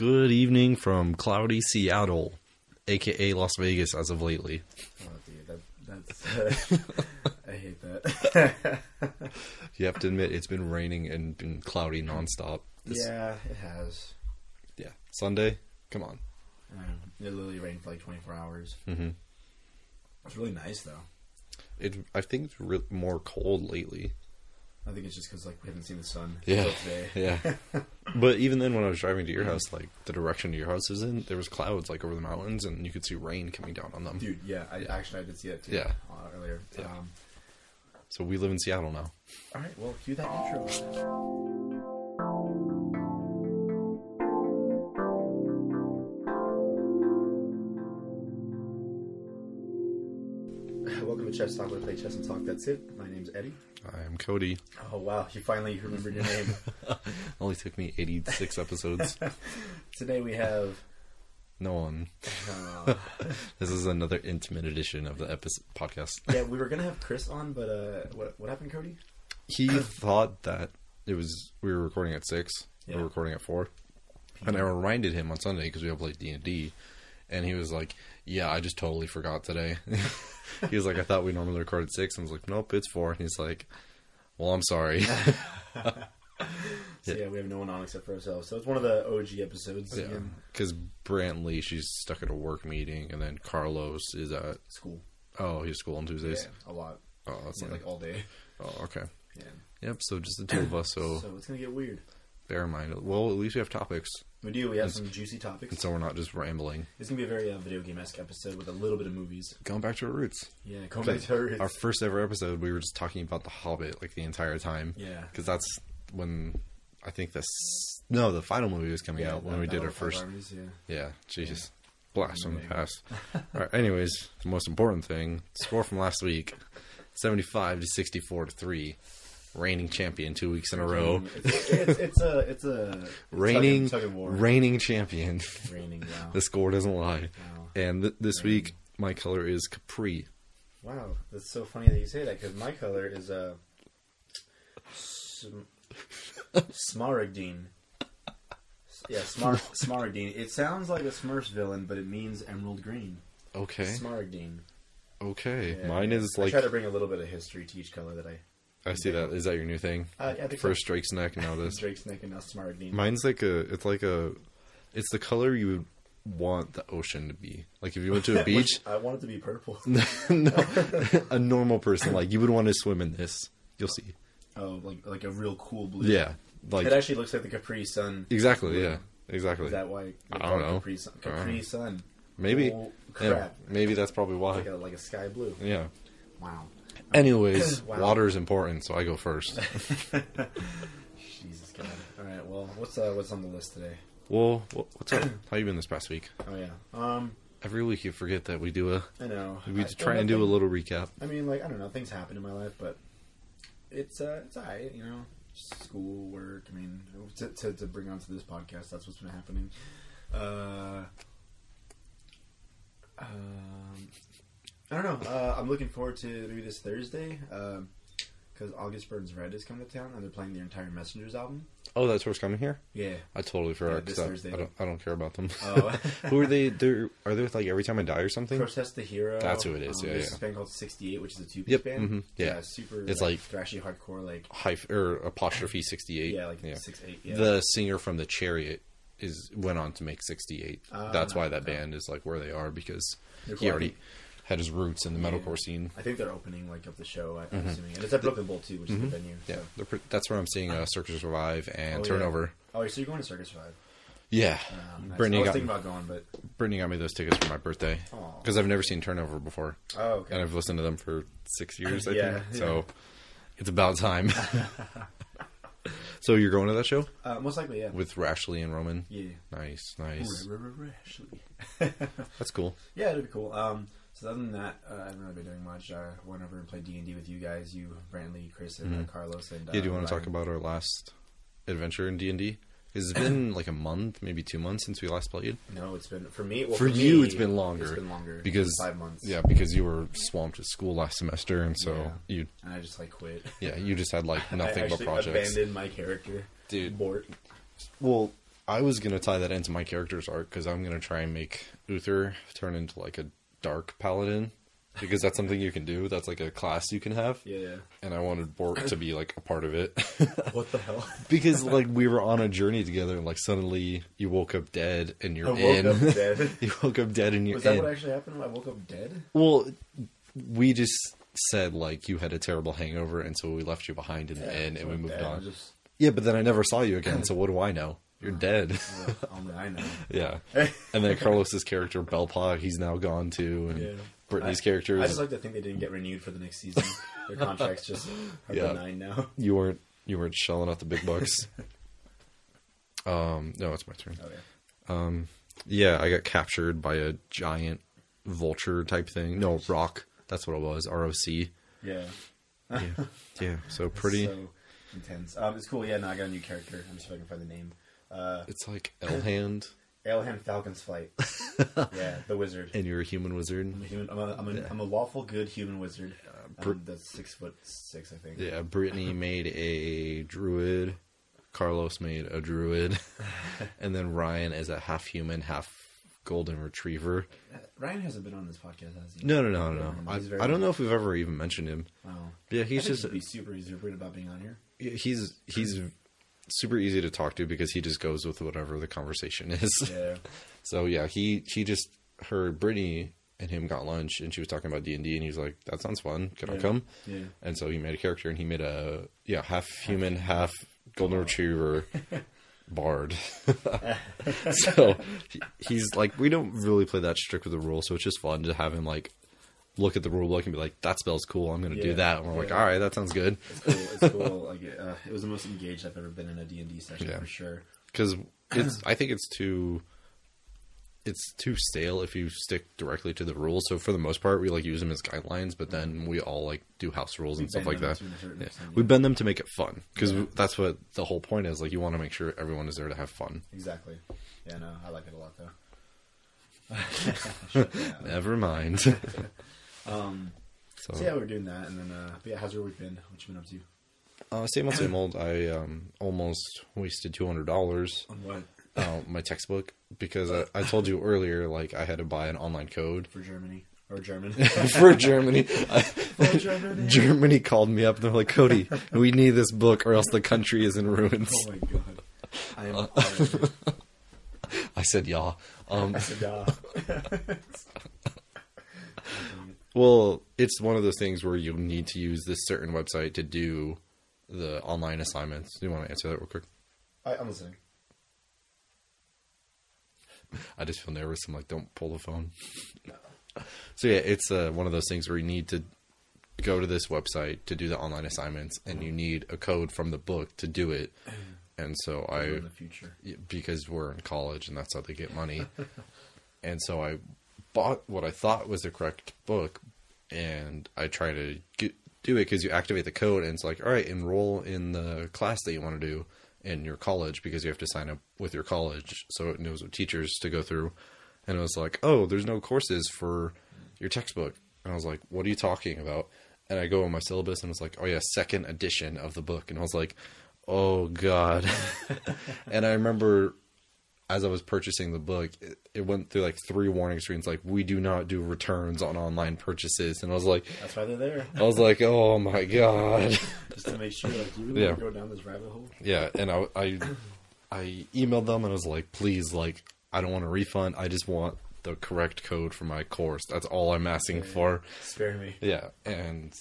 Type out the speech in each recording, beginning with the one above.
Good evening from cloudy Seattle, aka Las Vegas as of lately. Oh, dude, that, that's. Uh, I hate that. You have to admit it's been raining and been cloudy nonstop. This- yeah, it has. yeah. Sunday, come on. Um, it literally rained for like 24 hours. hmm It's really nice though. It I think it's re- more cold lately. I think it's just because like we haven't seen the sun Yeah. today. Yeah. but even then, when I was driving to your house, like the direction to your house is in, there was clouds like over the mountains, and you could see rain coming down on them. Dude, yeah, I actually I did see that too. Yeah. earlier. Yeah. Um, So we live in Seattle now. all right, well, cue that intro. To Chess Talk. We play chess and talk. That's it. My name's Eddie. I am Cody. Oh wow, you finally remembered your name. Only took me 86 episodes. Today we have. No one. Uh, This is another intimate edition of the episode podcast. yeah, we were gonna have Chris on, but uh, what what happened, Cody? He thought that it was we were recording at six. We Yeah. were recording at four, and I reminded him on Sunday because we all played D and D, and he was like, "Yeah, I just totally forgot today." he was like, "I thought we normally record at six. I was like, "Nope, it's four. And he's like, "Well, I'm sorry." So Yeah. yeah, we have no one on except for ourselves. So it's one of the OG episodes. Yeah, because Brantley, she's stuck at a work meeting, and then Carlos is at school. oh, he's school on Tuesdays. Yeah, a lot. Oh, that's Yeah, like like all day. oh, okay. Yeah. Yep. So just the two of us. So So it's gonna get weird. bear in mind. Well, at least we have topics, We do. We have some juicy topics. and so we're not just rambling. It's gonna be a very uh, video game esque episode with a little bit of movies. Going back to our roots. Yeah, going back to our, roots. Our first ever episode, we were just talking about The Hobbit like the entire time. Yeah. Because that's when I think this no, the final movie was coming Yeah, out when that- we did our first. armies, yeah. Yeah, Jesus, blast from the past. All right. Anyways, the most important thing: score from last week, seventy-five to sixty-four to three. Reigning champion two weeks in a row. It's, it's, it's a it's a Reigning, tug, of war. reigning champion. Raining. Wow. the score doesn't lie. Wow. And th- this week, my color is Capri. Wow, that's so funny that you say that because my color is uh, sm- smaragdine. Yeah, smar- smaragdine. It sounds like a Smurfs villain, but it means emerald green. Okay. Smaragdine. Okay. Yeah, Mine yeah. is I like try to bring a little bit of history to each color that I. I see that. Is that your new thing? Uh, yeah, First Drake's neck, now this. Drake's neck and now smaragdine. Mine's like a. It's like a. It's the color you would want the ocean to be. Like if you went to a beach, I want it to be purple. no, a normal person like you would want to swim in this. You'll see. oh, like like a real cool blue. Yeah. Like it actually looks like the Capri Sun. exactly. Yeah. Exactly. Is that why? I don't know. Capri Sun. Capri. Sun. Maybe. Oh, Yeah. crap. Maybe that's probably why. Like a like a sky blue. Yeah. Wow. Anyways, Wow. water is important, so I go first. Jesus God. All right. Well, what's uh, what's on the list today? well, what's up? How you been this past week? Oh yeah. Um, Every week you forget that we do a I know. we I, try and do a little recap. I mean, like I don't know. Things happen in my life, but it's uh, it's alright. You know, school, work. I mean, to, to to bring onto this podcast, that's what's been happening. Uh, um, I don't know. Uh, I'm looking forward to maybe this Thursday. because August Burns Red is coming to town and they're playing the entire Messengers album. Oh, that's what's coming here. Yeah. I totally forgot. Yeah, I- Thursday. I, don't. I don't care about them. Oh. who are they? They're, are they with like every time I die or something? Protest the Hero. That's who it is, Um, yeah, yeah. this band called 68, which is a two piece Yep, band. mhm, yeah. super. It's like, like- thrashy hardcore, like Hyph or apostrophe sixty eight. yeah, like six eight. Yeah. The singer from the Chariot is went on to make sixty eight. Ah, That's why that okay. band is like where they are because They're he already had his roots in the Yeah. metalcore scene. I think they're opening like up the show. I, I'm assuming, and it's at Brooklyn Bowl too, which is the venue. Mm-hmm. Yeah, so. they're pre- that's where I'm seeing uh, Circa Survive and Oh, yeah. Turnover. Oh, so you're going to Circus Five? Yeah, Um, nice. I was got thinking about going, but Brittany got me those tickets for my birthday because I've never seen Turnover before, oh, okay. and I've listened to them for six years. I Yeah, think yeah. so. It's about time. so you're going to that show uh, most likely, yeah. with Rashley and Roman? yeah. Nice, nice. Ashley. That's cool. yeah, it'll be cool. Um, so other than that, uh, I haven't really been doing much. I went over and played D and D with you guys, you, Brantley, Chris, and uh, Carlos. And uh. Yeah, do you want to talk Ryan. about our last adventure in D and D? It's been like a month, maybe two months since we last played. No, it's been for me. Well, For for, you, me, it's been longer, It's been longer because five months. Yeah, because you were swamped at school last semester, and so Yeah. you and I just like quit. yeah you just had like I nothing but actually projects. abandoned my character, Dude. Bort. Well, I was gonna tie that into my character's arc because I'm gonna try and make Uther turn into like a dark paladin because that's something you can do. That's like a class you can have, Yeah. and I wanted Bork to be like a part of it What the hell? because like we were on a journey together, and like suddenly you woke up dead and you're woke in. up dead. you woke up dead and you're Was that in. what actually happened? When I woke up dead. Well, we just said like you had a terrible hangover, and so we left you behind in the end, and we moved dead. on. Just, Yeah, but then I never saw you again. So what do I know? You're dead. well, only I know. yeah. And then Carlos's character Belpa, he's now gone too, and Yeah. Brittany's I- character I just like to think they didn't get renewed for the next season. Their contracts just are Yeah. benign now. you weren't you weren't shelling out the big bucks. um, no, it's my turn. Oh yeah. Um, yeah, I got captured by a giant vulture type thing. No, rock. That's what it was. ROC. Yeah. Yeah, yeah. So pretty. So intense. Um, it's cool. Yeah, no, I got a new character. I'm just if I can find the name. Uh, It's like Elhand, Elhan Falcon's Flight. yeah, the wizard. and you're a human wizard. I'm a human. I'm a, I'm a, Yeah. I'm a lawful good human wizard. Br- Um, that's six foot six, I think. Yeah, Brittany made a druid. Carlos made a druid, and then Ryan is a half human, half golden retriever. Uh, Ryan hasn't been on this podcast, has he? No, no, no, no. Um, I, I don't know if we've ever even mentioned him. Oh. Yeah, he's just he'd be super exuberant about being on here. he's he's super easy to talk to because he just goes with whatever the conversation is. Yeah. So yeah, he he just heard Brittany and him got lunch, and she was talking about D and D, and he was like, "That sounds fun. Can I come?" Yeah. And so he made a character, and he made a yeah half human, half golden retriever bard. so he, he's like, we don't really play that strict with the rules, so it's just fun to have him like look at the rule book and be like, "That spell's cool. I'm going to Yeah. do that." And we're like, "All right, that sounds good." It's cool. It's cool. Like uh, it was the most engaged I've ever been in a D and D session Yeah. for sure. because it's I think it's too it's too stale if you stick directly to the rules. So for the most part, we like use them as guidelines, but then we all like do house rules and stuff like that. Yeah. We bend them to make it fun because Yeah. that's what the whole point is. Like you want to make sure everyone is there to have fun. Exactly. Yeah, no, I like it a lot though. Never mind. Um, so so yeah, we're doing that, and then uh, but yeah, how's your week been? What you been up to? uh, same old, same old. I um, almost wasted two hundred dollars On what uh, my textbook because I, I told you earlier like I had to buy an online code for Germany or German? for Germany. For Germany. Germany called me up and they're like, Cody, we need this book or else the country is in ruins. oh my god, I am. honored. I said, yeah. Um, I said, yeah. Well, it's one of those things where you need to use this certain website to do the online assignments. Do you want to answer that real quick? I, I'm listening. I just feel nervous. I'm like, don't pull the phone. so yeah, it's uh, one of those things where you need to go to this website to do the online assignments, and you need a code from the book to do it. And so I, in the future. because we're in college and that's how they get money. and so I bought what I thought was the correct book, and I try to get, do it because you activate the code, and it's like, all right, enroll in the class that you want to do in your college because you have to sign up with your college, so it knows what teachers to go through. And it was like, oh, there's no courses for your textbook, and I was like, what are you talking about? And I go on my syllabus, and it's like, oh yeah, second edition of the book, and I was like, oh god. and I remember as I was purchasing the book, it, it went through like three warning screens, like we do not do returns on online purchases, and I was like, That's why they're there, I was like, oh my god, just to make sure. Like, you really Yeah. go down this rabbit hole? yeah. And I, I, I emailed them and I was like, please, like, I don't want a refund. I just want the correct code for my course. That's all I'm asking for. Spare me. Yeah, and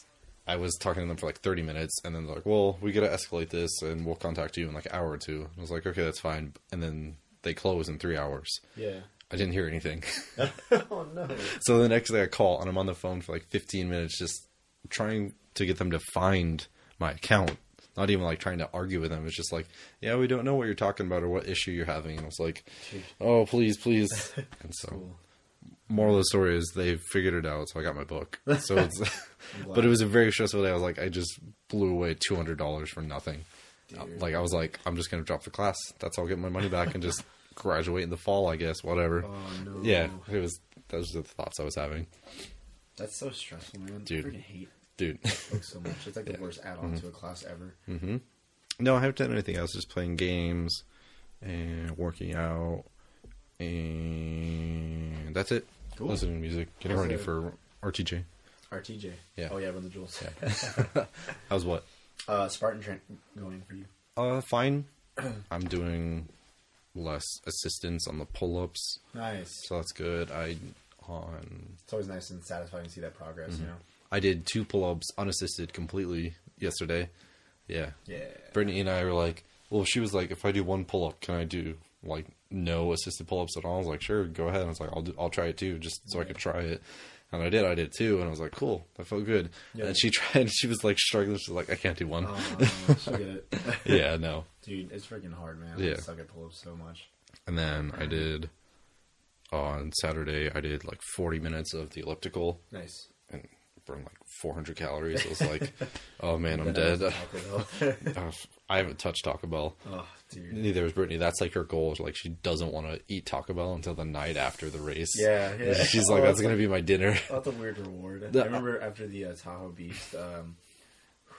I was talking to them for like 30 minutes, and then they're like, "Well, we got to escalate this, and we'll contact you in like an hour or two. I was like, "Okay, that's fine." And then they close in three hours. Yeah. I didn't hear anything. oh no. so the next day I call, and I'm on the phone for like 15 minutes, just trying to get them to find my account. Not even like trying to argue with them. It's just like, yeah, we don't know what you're talking about or what issue you're having. And I was like, oh, please, please. And so, Cool. moral of the story is they figured it out, so I got my book. So it's, but it was a very stressful day. I was like, I just blew away two hundred dollars for nothing. Like I was like, I'm just gonna drop the class. That's how I'll get my money back and just graduate in the fall, I guess. Whatever. Oh no. Yeah, it was. Those are the thoughts I was having, That's so stressful, man. Dude. I freaking hate dude. so much. It's like the Yeah. worst add-on to a class ever. Mm-hmm. No, I haven't done anything else. Just playing games. and working out, and that's it. Cool. Listening to music, getting ready for RTJ. RTJ. Yeah. Oh yeah, run the jewels. How's what? Uh, Spartan train going for you. Uh, fine. I'm doing less assistance on the pull-ups, Nice. so that's good. I on It's always nice and satisfying to see that progress. Mm-hmm. You know. I did two pull-ups unassisted completely yesterday. Yeah. Yeah. Brittany and I were like, well, she was like, if I do one pull up, can I do like no assisted pull ups at all? I was like, sure, go ahead. And I was like, I'll do, I'll try it too, just so I could try it. And I did. I did too, and I was like, cool. That felt good. Yeah. And she tried. and She was like struggling. She's like, I can't do one. Oh, she'll get it. yeah, no. Dude, it's freaking hard, man. Yeah. I suck at pull-ups so much. And then I did on Saturday. I did like 40 minutes of the elliptical Nice. and burned like 400 calories. It was like, oh man, I'm dead. was Taco Bell. Uh, I haven't touched Taco Bell. oh, dude. Neither is Brittany. That's like her goal. Like she doesn't want to eat Taco Bell until the night after the race. Yeah, yeah. She's Oh, like, that's that's gonna be my dinner. That's a weird reward. The- I remember after the uh, Tahoe Beast, um,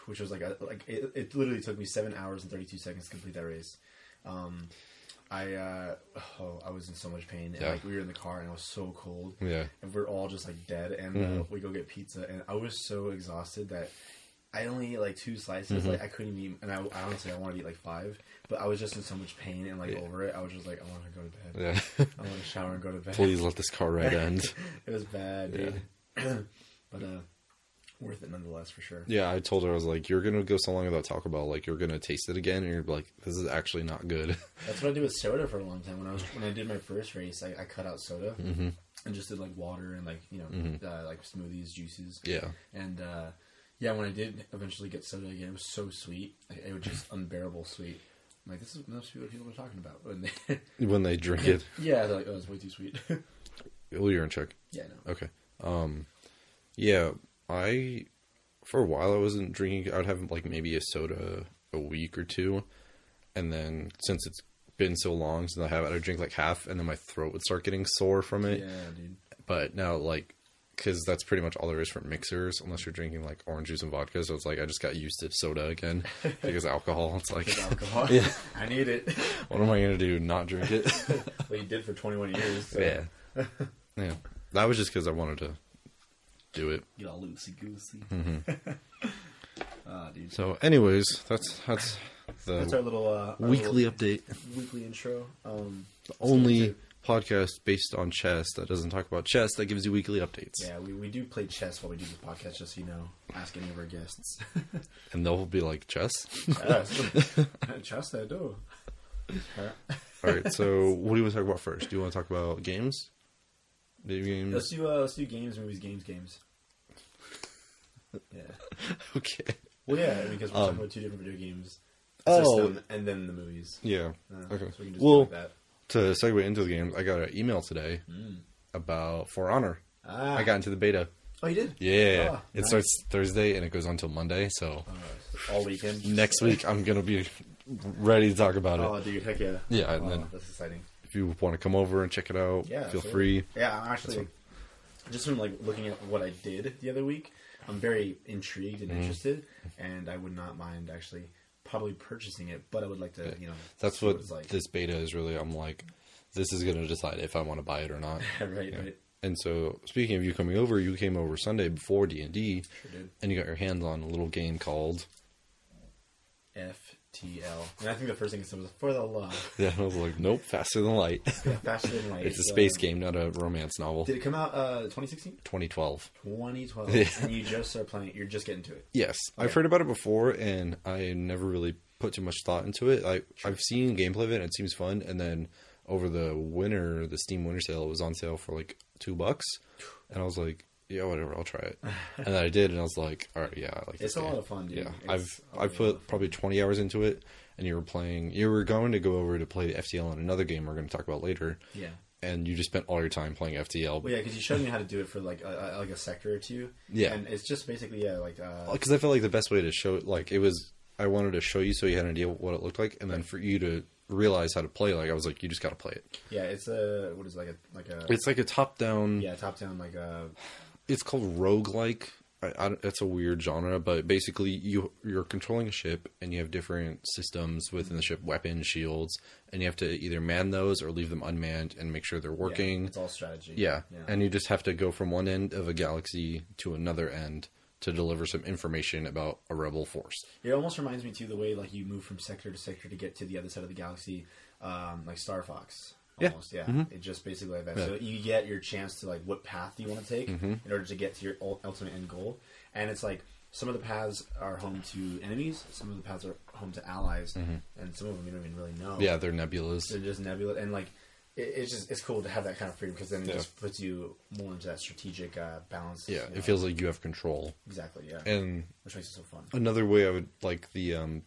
which was like a, like it, it literally took me seven hours and thirty two seconds to complete that race. Um, I uh, oh, I was in so much pain, and Yeah. like we were in the car, and it was so cold, Yeah. and we're all just like dead, and uh, we go get pizza, and I was so exhausted that. I only ate like two slices. Like I couldn't even eat, and I, I honestly I wanted to eat like five, but I was just in so much pain and like Yeah. over it. I was just like, I want to go to bed. Yeah. I want to shower and go to bed. Please let this car ride end. It was bad, dude. but uh, worth it nonetheless for sure. Yeah, I told her I was like, you're gonna go so long without Taco Bell, like you're gonna taste it again, and you're like, this is actually not good. That's what I did with soda for a long time. When I was when I did my first race, I, I cut out soda hmm and just did like water and like you know Mhm. uh, like smoothies, juices, Yeah. and uh, yeah. When I did eventually get soda again, it was so sweet. Like, it was just unbearable sweet. I'm like this is must be what people are talking about. When they, When they drink it, yeah, they're like oh, it's way too sweet. oh, you're in check. yeah, no. Okay. Um, yeah, I for a while I wasn't drinking. I'd have like maybe a soda a week or two, and then since it's been so long since I have it, I'd drink like half, and then my throat would start getting sore from it. Yeah, dude. But now, like, because that's pretty much all there is for mixers, unless you're drinking like orange juice and vodka. So it's like I just got used to soda again because alcohol. It's like, alcohol. Yeah. I need it. what am I gonna do? Not drink it? well, you did for 21 years. So yeah, yeah. That was just because I wanted to do it. Get all loosey goosey. Mm-hmm. Ah, dude. So, anyways, that's that's the That's our little uh, our weekly little update. weekly intro. Um, The only podcast based on chess that doesn't talk about chess that gives you weekly updates. yeah, we, we do play chess while we do this podcast, just so you know. Ask any of our guests. And they'll be like, chess? yes, chess I do. All right, so what do you want to talk about first? Do you want to talk about games? Video games? Let's do uh, let's do games, movies, games, games. Yeah. Okay. Well, yeah, because we're Um, talking about two different video games. Oh. System and then the movies. Yeah. Uh, Okay. So we can just Well- that. To segue into the games, I got an email today Mm. about For Honor. Ah. I got into the beta. Oh, you did? Yeah. Ah, it nice. starts Thursday and it goes on till Monday. So Uh, all weekend. next week, I'm going to be ready to talk about it. Oh, dude, heck yeah. Yeah, and Oh, then- that's exciting. If you want to come over and check it out, Yeah, feel free. Yeah, I'm actually, just from like looking at what I did the other week, I'm very intrigued and Mhm. interested, and I would not mind actually probably purchasing it, but I would like to, Yeah. you know, That's see what like. this beta is really. I'm like, this is going to decide if I want to buy it or not. right, Yeah. right. And so, speaking of you coming over, you came over Sunday before D and D, and you got your hands on a little game called. FTL, and I think the first thing it said was for the love. Yeah, I was like, nope, faster than light. Yeah, faster than light. it's a space game, not a romance novel. Did it come out uh 2016? 2012. 2012. Yeah. And you just started playing it. You're just getting to it. Yes, I've heard about it before, and I never really put too much thought into it. I I've seen gameplay of it, and it seems fun. And then over the winter, the Steam Winter Sale, it was on sale for like two bucks, and I was like, yeah, whatever, I'll try it. and then I did, and I was like, all right, yeah, I like it. It's a game. lot of fun, dude. Yeah, It's I've lot put probably 20 hours into it, and you were playing. You were going to go over to play FTL in another game we're going to talk about later, Yeah. and you just spent all your time playing FTL. Well, yeah, because you showed me how to do it for like a, a- like a sector or two. Yeah. And it's just basically yeah, like uh, because I felt like the best way to show it, like it was, I wanted to show you so you had an idea what it looked like, and then for you to realize how to play, like I was like, you just got to play it. yeah, it's a what is it, like a like a It's like a top down. yeah top down like a It's called roguelike, I, I, it's a weird genre, but basically you you're controlling a ship and you have different systems within the ship, weapons, shields, and you have to either man those or leave them unmanned and make sure they're working. Yeah, it's all strategy. Yeah. yeah. And you just have to go from one end of a galaxy to another end to deliver some information about a rebel force. It almost reminds me too the way like you move from sector to sector to get to the other side of the galaxy, um, like Star Fox. Yeah. Almost, yeah. Mhm. It just basically like that. Yeah. So you get your chance to like what path do you want to take Mhm. in order to get to your ultimate end goal. And it's like some of the paths are home to enemies, some of the paths are home to allies, and some of them you don't even really know. Mm-hmm. Yeah, they're nebulas. they're just nebula, and like it, it's just it's cool to have that kind of freedom because then it Yeah. just puts you more into that strategic uh, balance. Yeah, you it know. feels like you have control. exactly yeah, And which makes it so fun. another way I would like the um,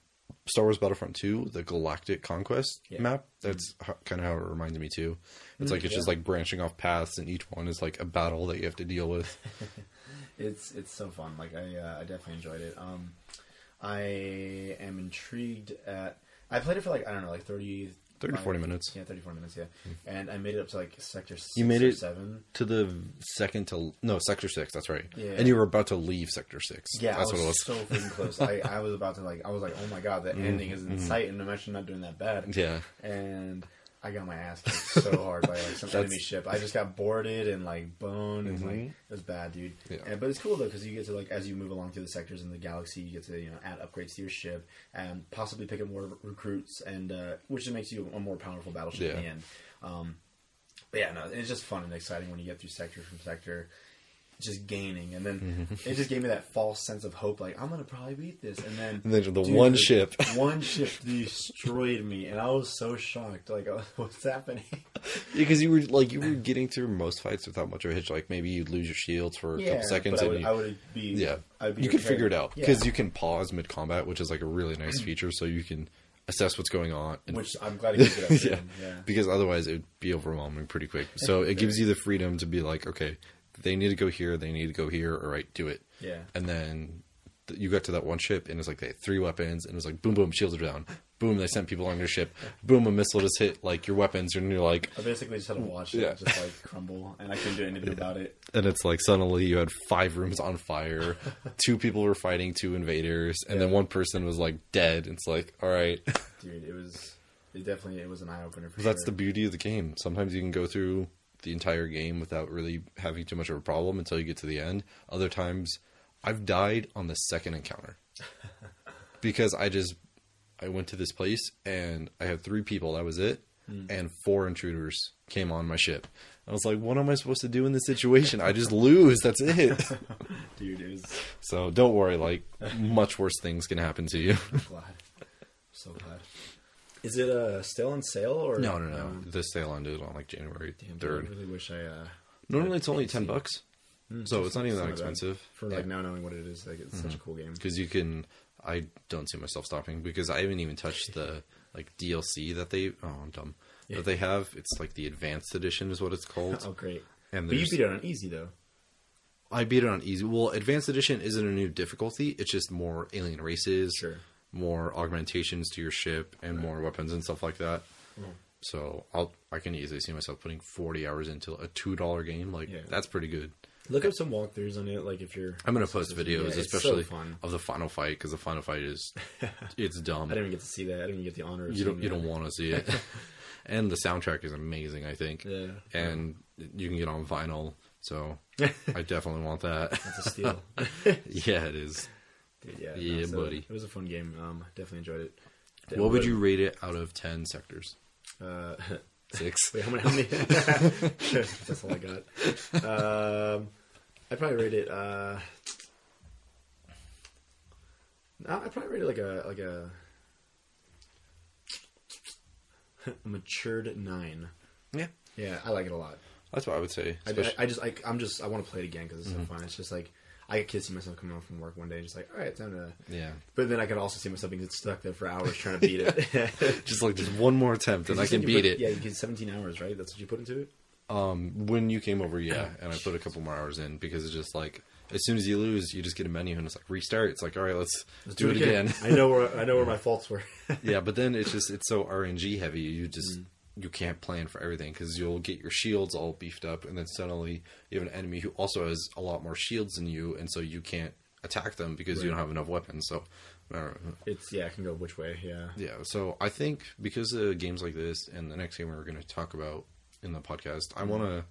Star Wars Battlefront 2, the Galactic Conquest Yeah. map. That's ho- kind of how it reminds me too. It's Mm, like it's yeah. just like branching off paths, and each one is like a battle that you have to deal with. It's it's so fun. Like I uh, I definitely enjoyed it. Um, I am intrigued at. I played it for like I don't know like 30, 30, 40 minutes. Yeah, 30, 40 minutes. Yeah, and I made it up to like sector. Six You made or it- seven. To the second to no sector six. That's right. Yeah. And you were about to leave sector six. Yeah, that's I was, what it was. so freaking close. I, I was about to like I was like, oh my god, the ending is in sight, and I'm actually not doing that bad. Mm-hmm. Yeah. and I got my ass kicked so hard by like some enemy ship. I just got boarded and like boned and like Mhm. it was bad, dude. Yeah. And, but it's cool though because you get to like as you move along through the sectors in the galaxy, you get to you know add upgrades to your ship and possibly pick up more recruits, and uh, which just makes you a more powerful battleship in the end. Um, but yeah, no, it's just fun and exciting when you get through sector from sector. Just gaining, and then Mm-hmm. it just gave me that false sense of hope. Like I'm gonna probably beat this, and then And then the Dude, one ship. one ship destroyed me, and I was so shocked. Like, uh, what's happening? because you were like you were getting through most fights without much of a hitch. Like maybe you'd lose your shields for a couple seconds, I and would, you, I would be. yeah, would be you can prepared. figure it out Yeah. because you can pause mid combat, which is like a really nice feature. So you can assess what's going on. And, Which I'm glad it yeah, yeah. yeah. because otherwise it would be overwhelming pretty quick. So it gives you the freedom to be like, okay, they need to go here, they need to go here. All right, do it. Yeah. And then th- you got to that one ship, and it's like they had three weapons, and it was like boom, boom, shields are down. Boom, they sent people on your ship. Boom, a missile just hit like your weapons, and you're like, I basically just had to watch it just like crumble, and I couldn't do anything about it. and it's like suddenly you had five rooms on fire, two people were fighting two invaders, and then one person was like dead. It's like, all right, Dude, it was. It definitely it was an eye opener for me. that's sure. the beauty of the game. Sometimes you can go through the entire game without really having too much of a problem until you get to the end. Other times, I've died on the second encounter because I just I went to this place and I had three people. That was it, Hmm. and four intruders came on my ship. I was like, what am I supposed to do in this situation? I just lose. That's it. Dude, it was. So don't worry, like much worse things can happen to you. I'm glad. so glad. Is it uh, still on sale or No, no, no. The sale ended on like January Damn, dude, third. I really wish I. Uh, Normally it's only ten bucks, mm, so it's not even that bad. expensive. for like now knowing what it is. Like it's such a cool game. because you can. I don't see myself stopping because I haven't even touched the like DLC that they. Oh, I'm dumb. Yeah. That they have. It's like the advanced edition is what it's called. Oh, great! And But you there's, beat it on easy though. I beat it on easy. Well, advanced edition isn't a new difficulty. It's just more alien races, Sure. More augmentations to your ship, and more weapons and stuff like that. Mhm. So I'll I can easily see myself putting forty hours into a two dollar game. Like Yeah. that's pretty good. Look up some walkthroughs on it. Like if you're. I'm gonna post Yeah, videos, so especially fun. of the final fight because the final fight is it's dumb. I didn't even get to see that. I didn't even get the honor. Of you don't you that. don't want to see it. and the soundtrack is amazing. I think, Yeah. and you can get on vinyl. So I definitely want that. That's a steal. yeah, it is. Dude, yeah, Yeah, so buddy. It was a fun game. Um, definitely enjoyed it. What would you rate it out of ten sectors? Uh, Six. wait, how many? How many? That's all I got. Um, I'd probably rate it. Uh, no, I'd probably rate it like a like a matured nine. Yeah, Yeah, I like it a lot. that's what I would say. I, I, I just I, I'm just I want to play it again because it's Mm-hmm. so fun. It's just like I could see myself coming home from work one day, just like all right, time to. yeah, But then I could also see myself being stuck there for hours trying to beat it. just like just one more attempt and I can beat put- it. Yeah, you get 17 hours, right? That's what you put into it. Um, when you came over, yeah, and I put a couple more hours in because it's just like as soon as you lose, you just get a menu and it's like restart. It's like all right, let's, Let's do, it again. I know where I know where my faults were. yeah, but then it's just it's so RNG heavy. You just you can't plan for everything because you'll get your shields all beefed up, and then suddenly you have an enemy who also has a lot more shields than you, and so you can't attack them because you don't have enough weapons. So, I don't know. It's yeah, it can go which way. Yeah. yeah. So I think because of games like this, and the next game we're going to talk about in the podcast, I want to mm.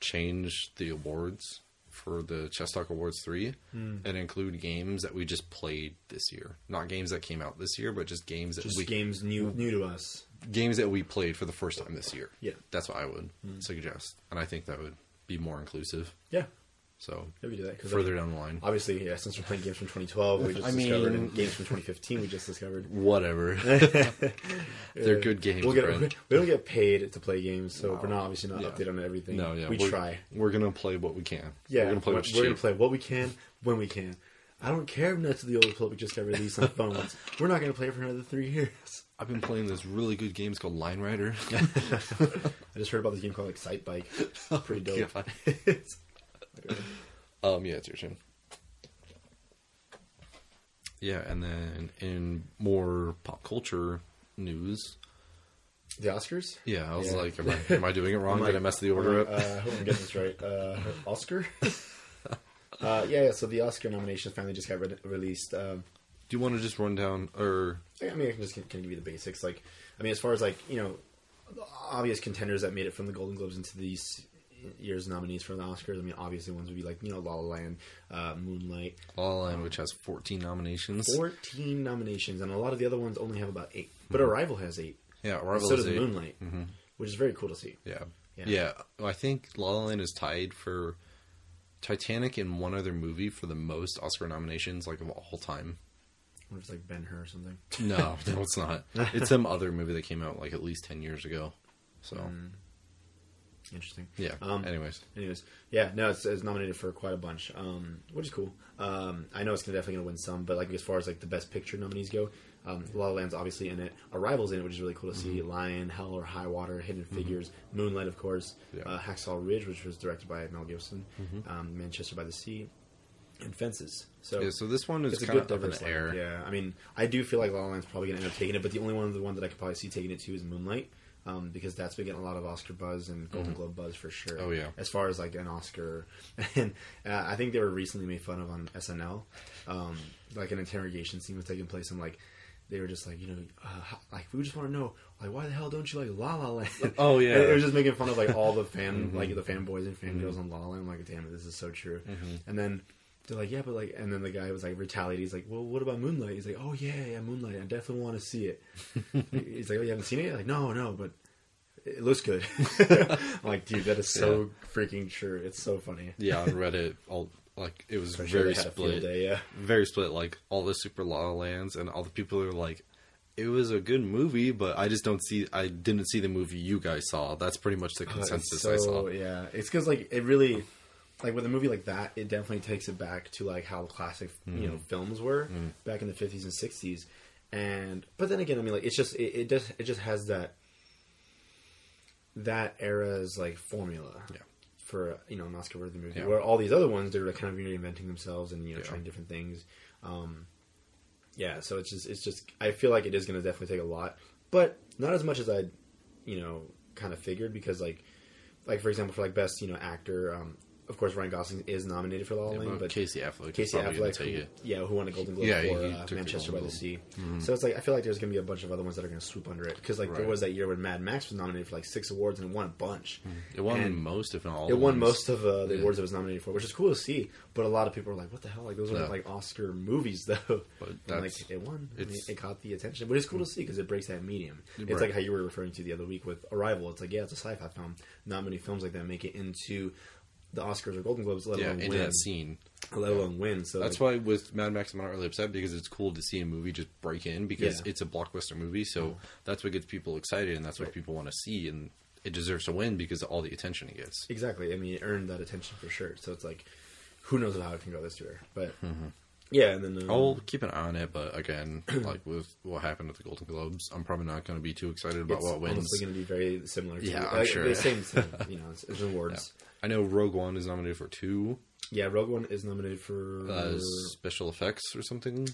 change the awards for the Chess Talk Awards three mm. and include games that we just played this year, not games that came out this year, but just games that Just we games new new to us. Games that we played for the first time this year. Yeah. That's what I would suggest, and I think that would be more inclusive. Yeah. So we do that further down the line, Obviously, yeah. Since we're playing games from 2012, we just I discovered, mean- and games from 2015, we just discovered. whatever. They're good games. We'll get, we don't get paid to play games, so we're not obviously not Yeah. updated on everything. No, yeah, we we're, try. We're gonna play what we can. Yeah, we're gonna play we're, we're gonna play what we can when we can. I don't care if Knights of the Old Republic just got released on phones. We're not gonna play it for another three years. I've been playing this really good games called Line Rider. I just heard about this game called like Sight Bike. Pretty dope. It's- um, yeah, it's your turn. Yeah, and then in more pop culture news, the Oscars. yeah, I was Yeah. like, am I, am I doing it wrong? Did I mess the order up? Uh, I hope I'm getting this right. Uh, Oscar. uh, yeah, yeah. So the Oscar nominations finally just got re- released. Um, Do you want to just run down, or I mean, I can just can give you the basics. Like, I mean, as far as like you know, the obvious contenders that made it from the Golden Globes into these year's nominees for the Oscars. I mean, obviously ones would be like you know La La Land, uh, Moonlight. La La Land, which has 14 nominations? Fourteen nominations, and a lot of the other ones only have about eight. But Arrival has eight. Yeah, Arrival so does eight. Moonlight, which is very cool to see. Yeah. Yeah. yeah, I think La La Land is tied for Titanic and one other movie for the most Oscar nominations, like of all time. Or it's like Ben Hur or something. No, no, it's not. It's some other movie that came out like at least ten years ago. So Interesting. yeah. Um, Anyways, Anyways, yeah, no, it's, it's nominated for quite a bunch, um, which is cool. Um, I know it's gonna, definitely going to win some, but like as far as like the best picture nominees go, um, La La Land's obviously in it. Arrival's in it, which is really cool to see. Lion, Hell or High Water, Hidden Figures, Moonlight, of course, Yeah. uh, Hacksaw Ridge, which was directed by Mel Gibson, um, Manchester by the Sea, and Fences. So. yeah. So this one is it's a kind good of up in the lineup, air. Yeah, I mean, I do feel like La La Land's probably going to end up taking it, but the only one the one that I could probably see taking it to is Moonlight, um, because that's been getting a lot of Oscar buzz and Golden Globe buzz for sure. Oh, yeah. as far as like an Oscar, and uh, I think they were recently made fun of on SNL, um, like an interrogation scene was taking place, and like they were just like, you know, uh, how- like we just want to know, like, why the hell don't you like La La Land? Oh, yeah. And it was just making fun of like all the fan, like the fanboys and fangirls on La La Land. I'm like, damn it, this is so true. And then they're like, yeah, but like, and then the guy was like retaliated. He's like, well, what about Moonlight? He's like, oh yeah, yeah, Moonlight. I definitely want to see it. He's like, oh, you haven't seen it? Like, no, no, but it looks good. I'm like, dude, that is so freaking true. It's so funny. Yeah, on Reddit, all like it was very they had a field split. day, yeah. Very split. Like all the Super La La Lands and all the people are like, it was a good movie, but I just don't see. I didn't see the movie you guys saw. That's pretty much the Uh, consensus so, I saw. Yeah, it's because like it really, like with a movie like that, it definitely takes it back to like how classic you know films were back in the fifties and sixties, and but then again, I mean, like it's just it, it just it just has that that era's like formula. Yeah. For you know an Oscar-worthy movie, Yeah. where all these other ones they're kind of reinventing themselves and you know Yeah. trying different things. Um, yeah, so it's just it's just I feel like it is going to definitely take a lot, but not as much as I, you know, kind of figured because like, like for example, for like best you know actor, um, of course Ryan Gosling is nominated for La La Land, but Casey Affleck, Casey is probably gonna Affleck, who, yeah, who won a Golden Globe Yeah, for uh, Manchester by the Sea. Globe. So it's like I feel like there's gonna be a bunch of other ones that are gonna swoop under it because like there was that year when Mad Max was nominated for like six awards and it won a bunch. It won And most, if not all. It won ones. most of uh, the Yeah. awards it was nominated for, which is cool to see. But a lot of people are like, "What the hell? Like those Yeah. aren't like Oscar movies, though." But And, like it won. I mean, it caught the attention, but it's cool to see because it breaks that medium. It's like how you were referring to the other week with Arrival. It's like, yeah, it's a sci-fi film. Not many films like that make it into the Oscars or Golden Globes, let Yeah, alone into win. that scene. Let alone win. So That's like, why with Mad Max, I'm not really upset because it's cool to see a movie just break in because Yeah. it's a blockbuster movie. So that's what gets people excited, and that's what Right. people want to see, and it deserves to win because of all the attention it gets. Exactly. I mean, it earned that attention for sure. So it's like, who knows how it can go this year? But yeah, and then um, I'll keep an eye on it, but again, like with what happened at the Golden Globes, I'm probably not going to be too excited about it's what wins. honestly going to be very similar. To, Yeah, I'm like, sure. The same thing. You know, it's, it's awards. I know Rogue One is nominated for two Yeah. Rogue One is nominated for. uh, special effects or something.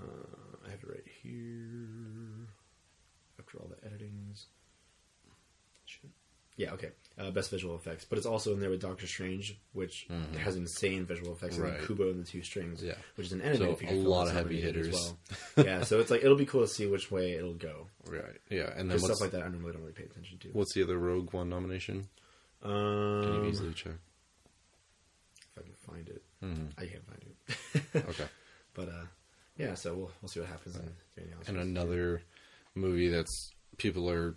I have it right here. After all the editings. Yeah, okay. Uh, best visual effects, but it's also in there with Doctor Strange, which has insane visual effects, and then Mm-hmm. Right. Kubo and the Two Strings, Yeah. which is an animated So, feature a film lot that's of heavy nominated hitters. well. yeah, so it's like it'll be cool to see which way it'll go. Right. Yeah. And then Just what's, stuff like that, I normally don't really pay attention to. what's the other Rogue One nomination? Can Um, you easily check? if I can find it, Mhm. I can't find it. Okay. but uh, yeah, so we'll we'll see what happens. in the And another movie that's people are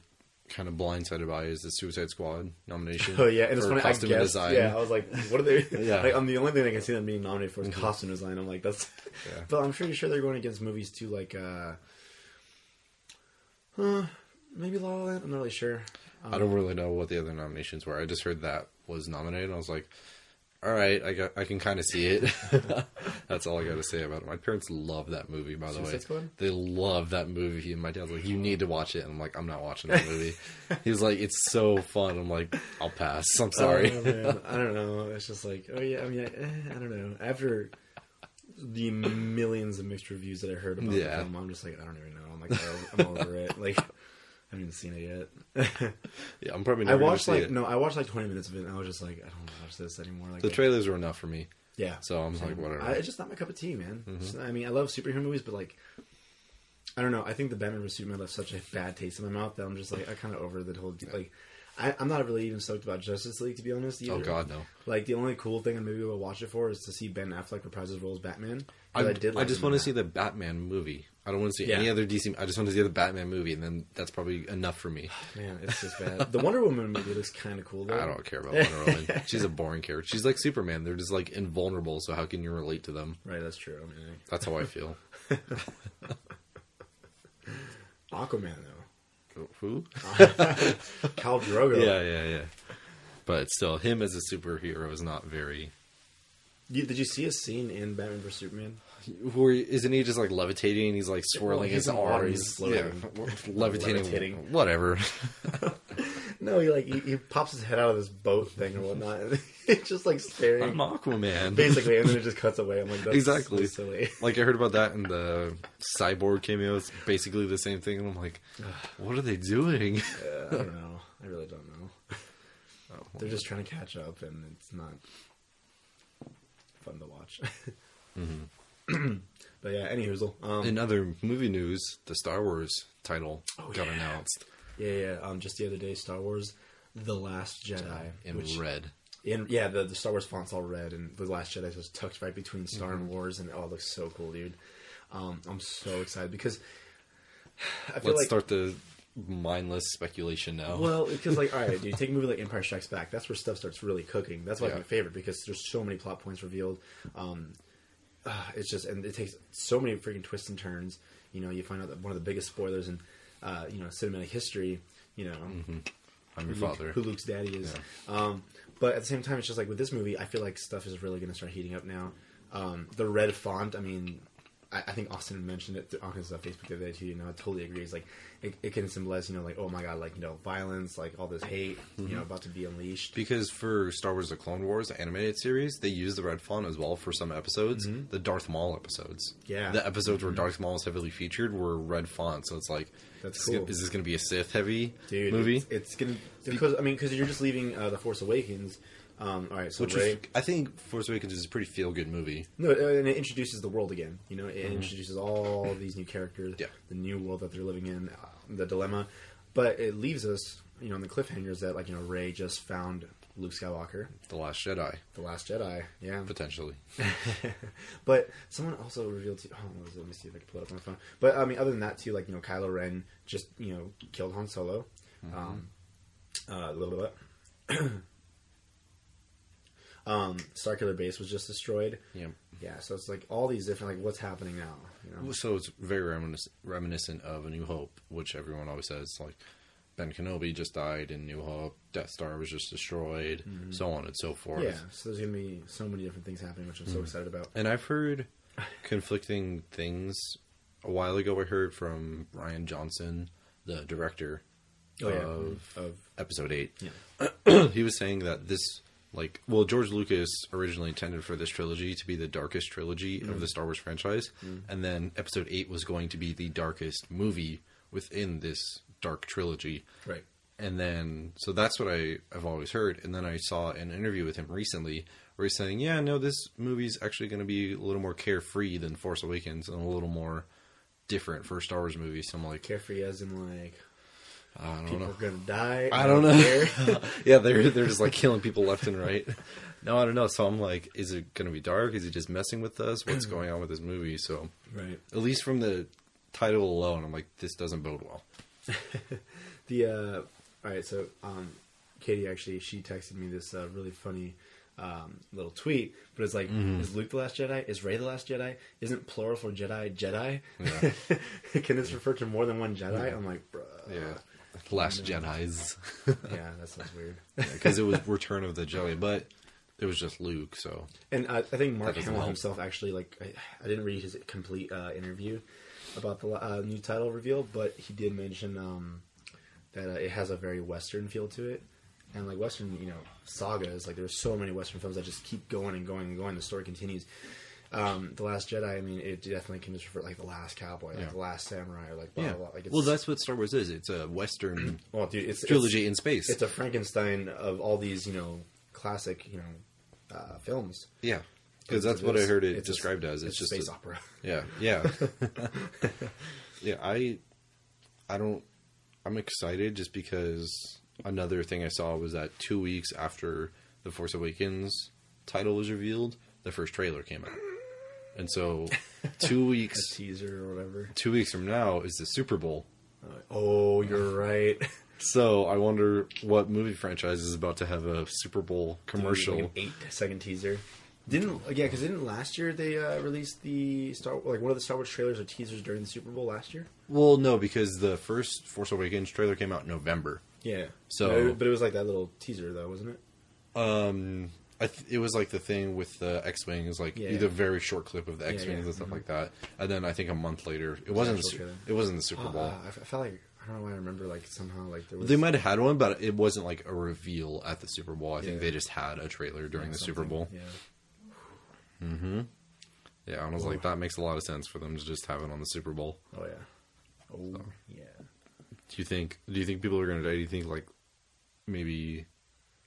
kind of blindsided by is the Suicide Squad nomination. Oh yeah, and it's funny. I costume guessed, design. yeah, I was like, "What are they?" Yeah. like, I'm the only thing I can see them being nominated for is costume design. I'm like, that's. Yeah. But I'm pretty sure they're going against movies too, like, uh, uh maybe La La Land. I'm not really sure. Um, I don't really know what the other nominations were. I just heard that was nominated. I was like, all right, I got, I can kind of see it. That's all I got to say about it. My parents love that movie, by the way. Squad? They love that movie. And my dad's like, you need to watch it. And I'm like, I'm not watching that movie. He's like, it's so fun. I'm like, I'll pass. I'm sorry. Oh. I don't know. It's just like, oh yeah. I mean, I, eh, I don't know. After the millions of mixed reviews that I heard about Yeah. the film, I'm just like, I don't even know. I'm like, I'm over it. Like, I haven't even seen it yet. yeah, I'm probably I watched see like it. no, I watched like 20 minutes of it, and I was just like, I don't want to watch this anymore. Like The trailers were enough for me. yeah. So I'm like, whatever. I, it's just not my cup of tea, man. Mm-hmm. It's- I mean, I love superhero movies, but like, I don't know. I think the Batman vs Superman left such a bad taste in my mouth that I'm just like, I kind of over the whole like. I, I'm not really even stoked about Justice League to be honest. Either. oh, God, no. Like the only cool thing and maybe we'll watch it for is to see Ben Affleck reprise his role as Batman. I, did I just want to see the Batman movie. I don't want to see Yeah. any other DC. I just want to see the Batman movie, and then that's probably enough for me. Man, it's just bad. The Wonder Woman movie looks kind of cool though. I don't care about Wonder Woman. She's a boring character. She's like Superman. They're just like invulnerable. So how can you relate to them? Right, that's true. I mean, That's how I feel. Aquaman though, Who? Khal Drogo. Yeah, yeah, yeah. But still, him as a superhero is not very. You, did you see a scene in Batman vs Superman? Where isn't he just like levitating? and He's like swirling he's his arms, he's floating. yeah, levitating, Levitating. whatever. No, he like he, he pops his head out of this boat thing or whatnot. And it's just like staring, I'm Aquaman. basically, and then it just cuts away. I'm like, that's Exactly. so silly. Like I heard about that in the cyborg cameo. It's basically the same thing, and I'm like, what are they doing? Uh, I don't know. I really don't know. Oh, They're just trying to catch up, and it's not fun to watch. but yeah, any hoozle. Um, In other movie news, the Star Wars title Oh, got yeah. announced yeah, yeah. Um, just the other day, Star Wars: The Last Jedi in which- red. In yeah, the, the Star Wars font's all red, and the Last Jedi was tucked right between Star and Wars, and oh, it looks so cool, dude. Um, I'm so excited because I feel Let's like start the mindless speculation now. well, because like all right, dude, take a movie like Empire Strikes Back. That's where stuff starts really cooking. That's why Yeah. it's my favorite because there's so many plot points revealed. Um, uh, it's just and it takes so many freaking twists and turns. You know, you find out that one of the biggest spoilers in uh, you know cinematic history. You know, I'm your who Luke- father. who Luke's daddy is. Um, but at the same time, it's just like with this movie, I feel like stuff is really going to start heating up now. Um, the red font, I mean, I, I think Austin mentioned it on his uh, Facebook the other day too. You know, I totally agree. It's like it, it can symbolize, you know, like oh my god, like you know, violence, like all this hate, you Mm-hmm. know, about to be unleashed. Because for Star Wars: The Clone Wars animated series, they use the red font as well for some episodes. The Darth Maul episodes. Mm-hmm. Yeah. The episodes where Darth Maul is heavily featured were red font, so it's like, That's is this- cool. is this going to be a Sith heavy Dude, movie? It's, it's gonna because I mean because you're just leaving uh, the Force Awakens. Um, all right, so Which Rey, is, I think Force Awakens is a pretty feel good movie. No, uh, and it introduces the world again. You know, it introduces all these new characters, Mm-hmm. Yeah. the new world that they're living in, uh, the dilemma. But it leaves us, you know, in the cliffhangers that, like, you know, Rey just found Luke Skywalker, The Last Jedi, the Last Jedi. Yeah. potentially. but someone also revealed to. Oh, what was it? let me see if I can pull it up on my phone. But I mean, other than that, too, like you know, Kylo Ren just you know killed Han Solo. Um, uh, a little bit. Um, Starkiller Base was just destroyed. Yeah. Yeah, so it's like all these different like what's happening now. You know, So it's very reminis- reminiscent of A New Hope, which everyone always says like Ben Kenobi just died in New Hope, Death Star was just destroyed, so on and so forth. Mm-hmm. yeah. So there's gonna be so many different things happening, which I'm so excited about. And I've heard conflicting things. A while ago, I heard from Rian Johnson, the director Oh, yeah. of, Of- Episode Eight. Yeah. he was saying that this, like, well, George Lucas originally intended for this trilogy to be the darkest trilogy Mm. of the Star Wars franchise, and then Episode Eight was going to be the darkest movie within this dark trilogy. Right. and then so that's what I I've always heard. And then I saw an interview with him recently where he's saying, "Yeah, no, this movie's actually going to be a little more carefree than Force Awakens and a little more different for a Star Wars movie." So I'm like, Carefree as in like I don't people know. are gonna die. I don't know. yeah, they're they're just like killing people left and right. No, I don't know. So I'm like, is it going to be dark? Is he just messing with us? What's going on with this movie? So right. at least from the title alone, I'm like, this doesn't bode well. The uh, all right, so um, Katie actually she texted me this uh, really funny um, little tweet, but it's like, Mm-hmm. is Luke the last Jedi? Is Rey the last Jedi? Isn't plural for Jedi Jedi? Yeah. Can this refer to more than one Jedi? I'm like, bruh. Yeah, Last Jedi's yeah, that sounds weird. because it was Return of the Jedi, but it was just Luke. So And I, I think Mark Hamill help. himself actually like I, I didn't read his complete uh, interview about the uh, new title reveal, but he did mention um, that uh, it has a very Western feel to it. And like Western, you know, sagas, like there's so many Western films that just keep going and going and going. The story continues. Um, the Last Jedi, I mean, it definitely can just refer like the Last Cowboy, like Yeah. the Last Samurai, or like blah, blah, blah. Like it's, well, that's what Star Wars is. It's a Western well, dude, it's trilogy It's, in space. it's a Frankenstein of all these, you know, classic, you know, uh, films. yeah, because that's what I heard it described as. It's It's, just space a- opera. Yeah, yeah, yeah. I, I don't. I'm excited just because another thing I saw was that two weeks after the Force Awakens title was revealed, the first trailer came out, and so two weeks, teaser or whatever. two weeks from now is the Super Bowl. Uh, oh, you're right. So I wonder what movie franchise is about to have a Super Bowl commercial. Like eight second teaser. Didn't yeah? Because didn't last year they uh, released the Star like one of the Star Wars trailers or teasers during the Super Bowl last year? Well, no, because the first Force Awakens trailer came out in November. Yeah. So- but it, but it was like that little teaser though, wasn't it? Um, th- it was like the thing with the X wings, like Yeah. either very short clip of the X wings yeah, and stuff mhm. like that, and then I think a month later, it wasn't the, actual Su- trailer. it wasn't the Super Uh, Bowl. I, f- I felt like I don't know why I remember like somehow like there was they might have had one, but it wasn't like a reveal at the Super Bowl. I think they just had a trailer during the Super something. Bowl. Yeah. Mm hmm. Yeah, and I was like, that makes a lot of sense for them to just have it on the Super Bowl. Oh yeah. Oh yeah. Do you think? Do you think people are gonna die? Do you think like maybe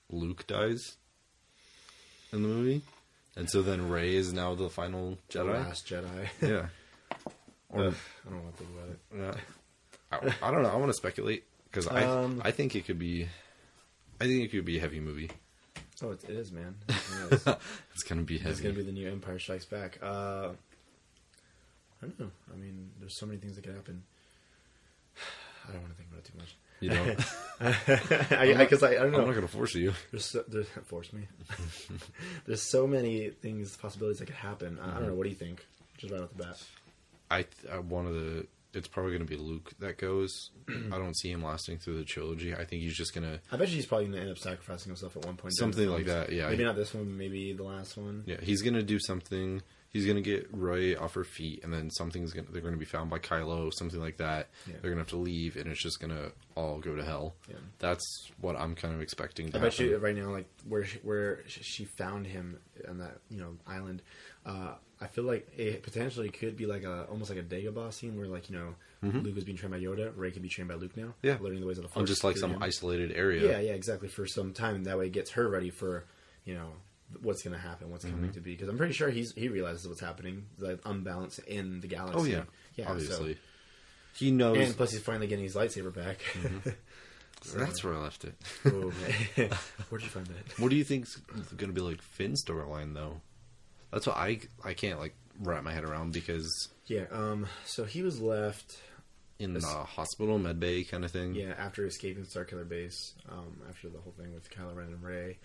Luke dies in the movie, and so then Rey is now the final The Jedi? Last Jedi. Yeah. Or Ugh, I don't want to think about it. Yeah. I, I don't know. I want to speculate because I Um, I think it could be. I think it could be a heavy movie. Oh, it, it is, man. It is. It's gonna be heavy. It's gonna be the new Empire Strikes Back. Uh, I don't know. I mean, there's so many things that could happen. I don't want to think about it too much. You know, I, because I, I, don't know. I'm not gonna force you. There's, so, there's force me. there's so many things, possibilities that could happen. I, I don't know. Mm-hmm. What do you think? Just right off the bat. I, I one of the. It's probably gonna be Luke that goes. I don't see him lasting through the trilogy. I think he's just gonna I bet you he's probably gonna end up sacrificing himself at one point. something like that. Yeah, Maybe not this one. Maybe the last one. Yeah, he's gonna do something. He's gonna get Roy off her feet, and then something's gonna. They're gonna be found by Kylo, something like that. Yeah. They're gonna have to leave, and it's just gonna all go to hell. Yeah. That's what I'm kind of expecting. To I bet happen. you right now, like where she, where she found him on that you know island. Uh, I feel like it potentially could be like a almost like a Dagobah scene where like you know Luke was being trained by Yoda, Rey could be trained by Luke now. Mm-hmm. Yeah. learning the ways of the Force. just like some him. isolated area. Yeah, yeah, exactly. For some time, that way it gets her ready for you know what's going to happen, what's Mm-hmm. coming to be. Because I'm pretty sure he's he realizes what's happening, the unbalance in the galaxy. Oh yeah, yeah, obviously. So, He knows. and plus, he's finally getting his lightsaber back. So- that's where I left it. oh. Where'd you find that? What do you think's going to be like Finn's storyline though? That's what I I can't like wrap my head around because Yeah. Um. So he was left. in the hospital med bay kind of thing. Yeah, after escaping Starkiller Base, um, after the whole thing with Kylo Ren and Rey,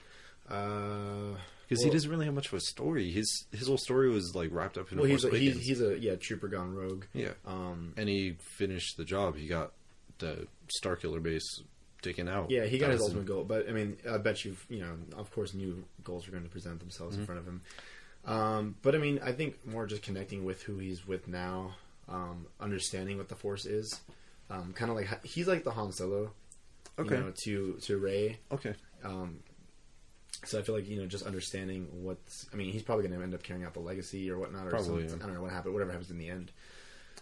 uh, because he doesn't really have much of a story. His his whole story was like wrapped up in Well, he's a, he's, he's a yeah trooper gone rogue. yeah, Um, and he finished the job. He got the Starkiller base taken out. yeah, he got his ultimate goal, but I mean, I bet you, you know, of course, new goals are going to present themselves Mm-hmm. in front of him. Um, but I mean, I think more just connecting with who he's with now, um, understanding what the Force is, um, kind of like he's like the Han Solo, Okay. you know, to to Rey. Okay. Um, so I feel like you know, just understanding what's. I mean, he's probably going to end up carrying out the legacy or whatnot, or Probably, something. yeah. I don't know what happened. Whatever happens in the end.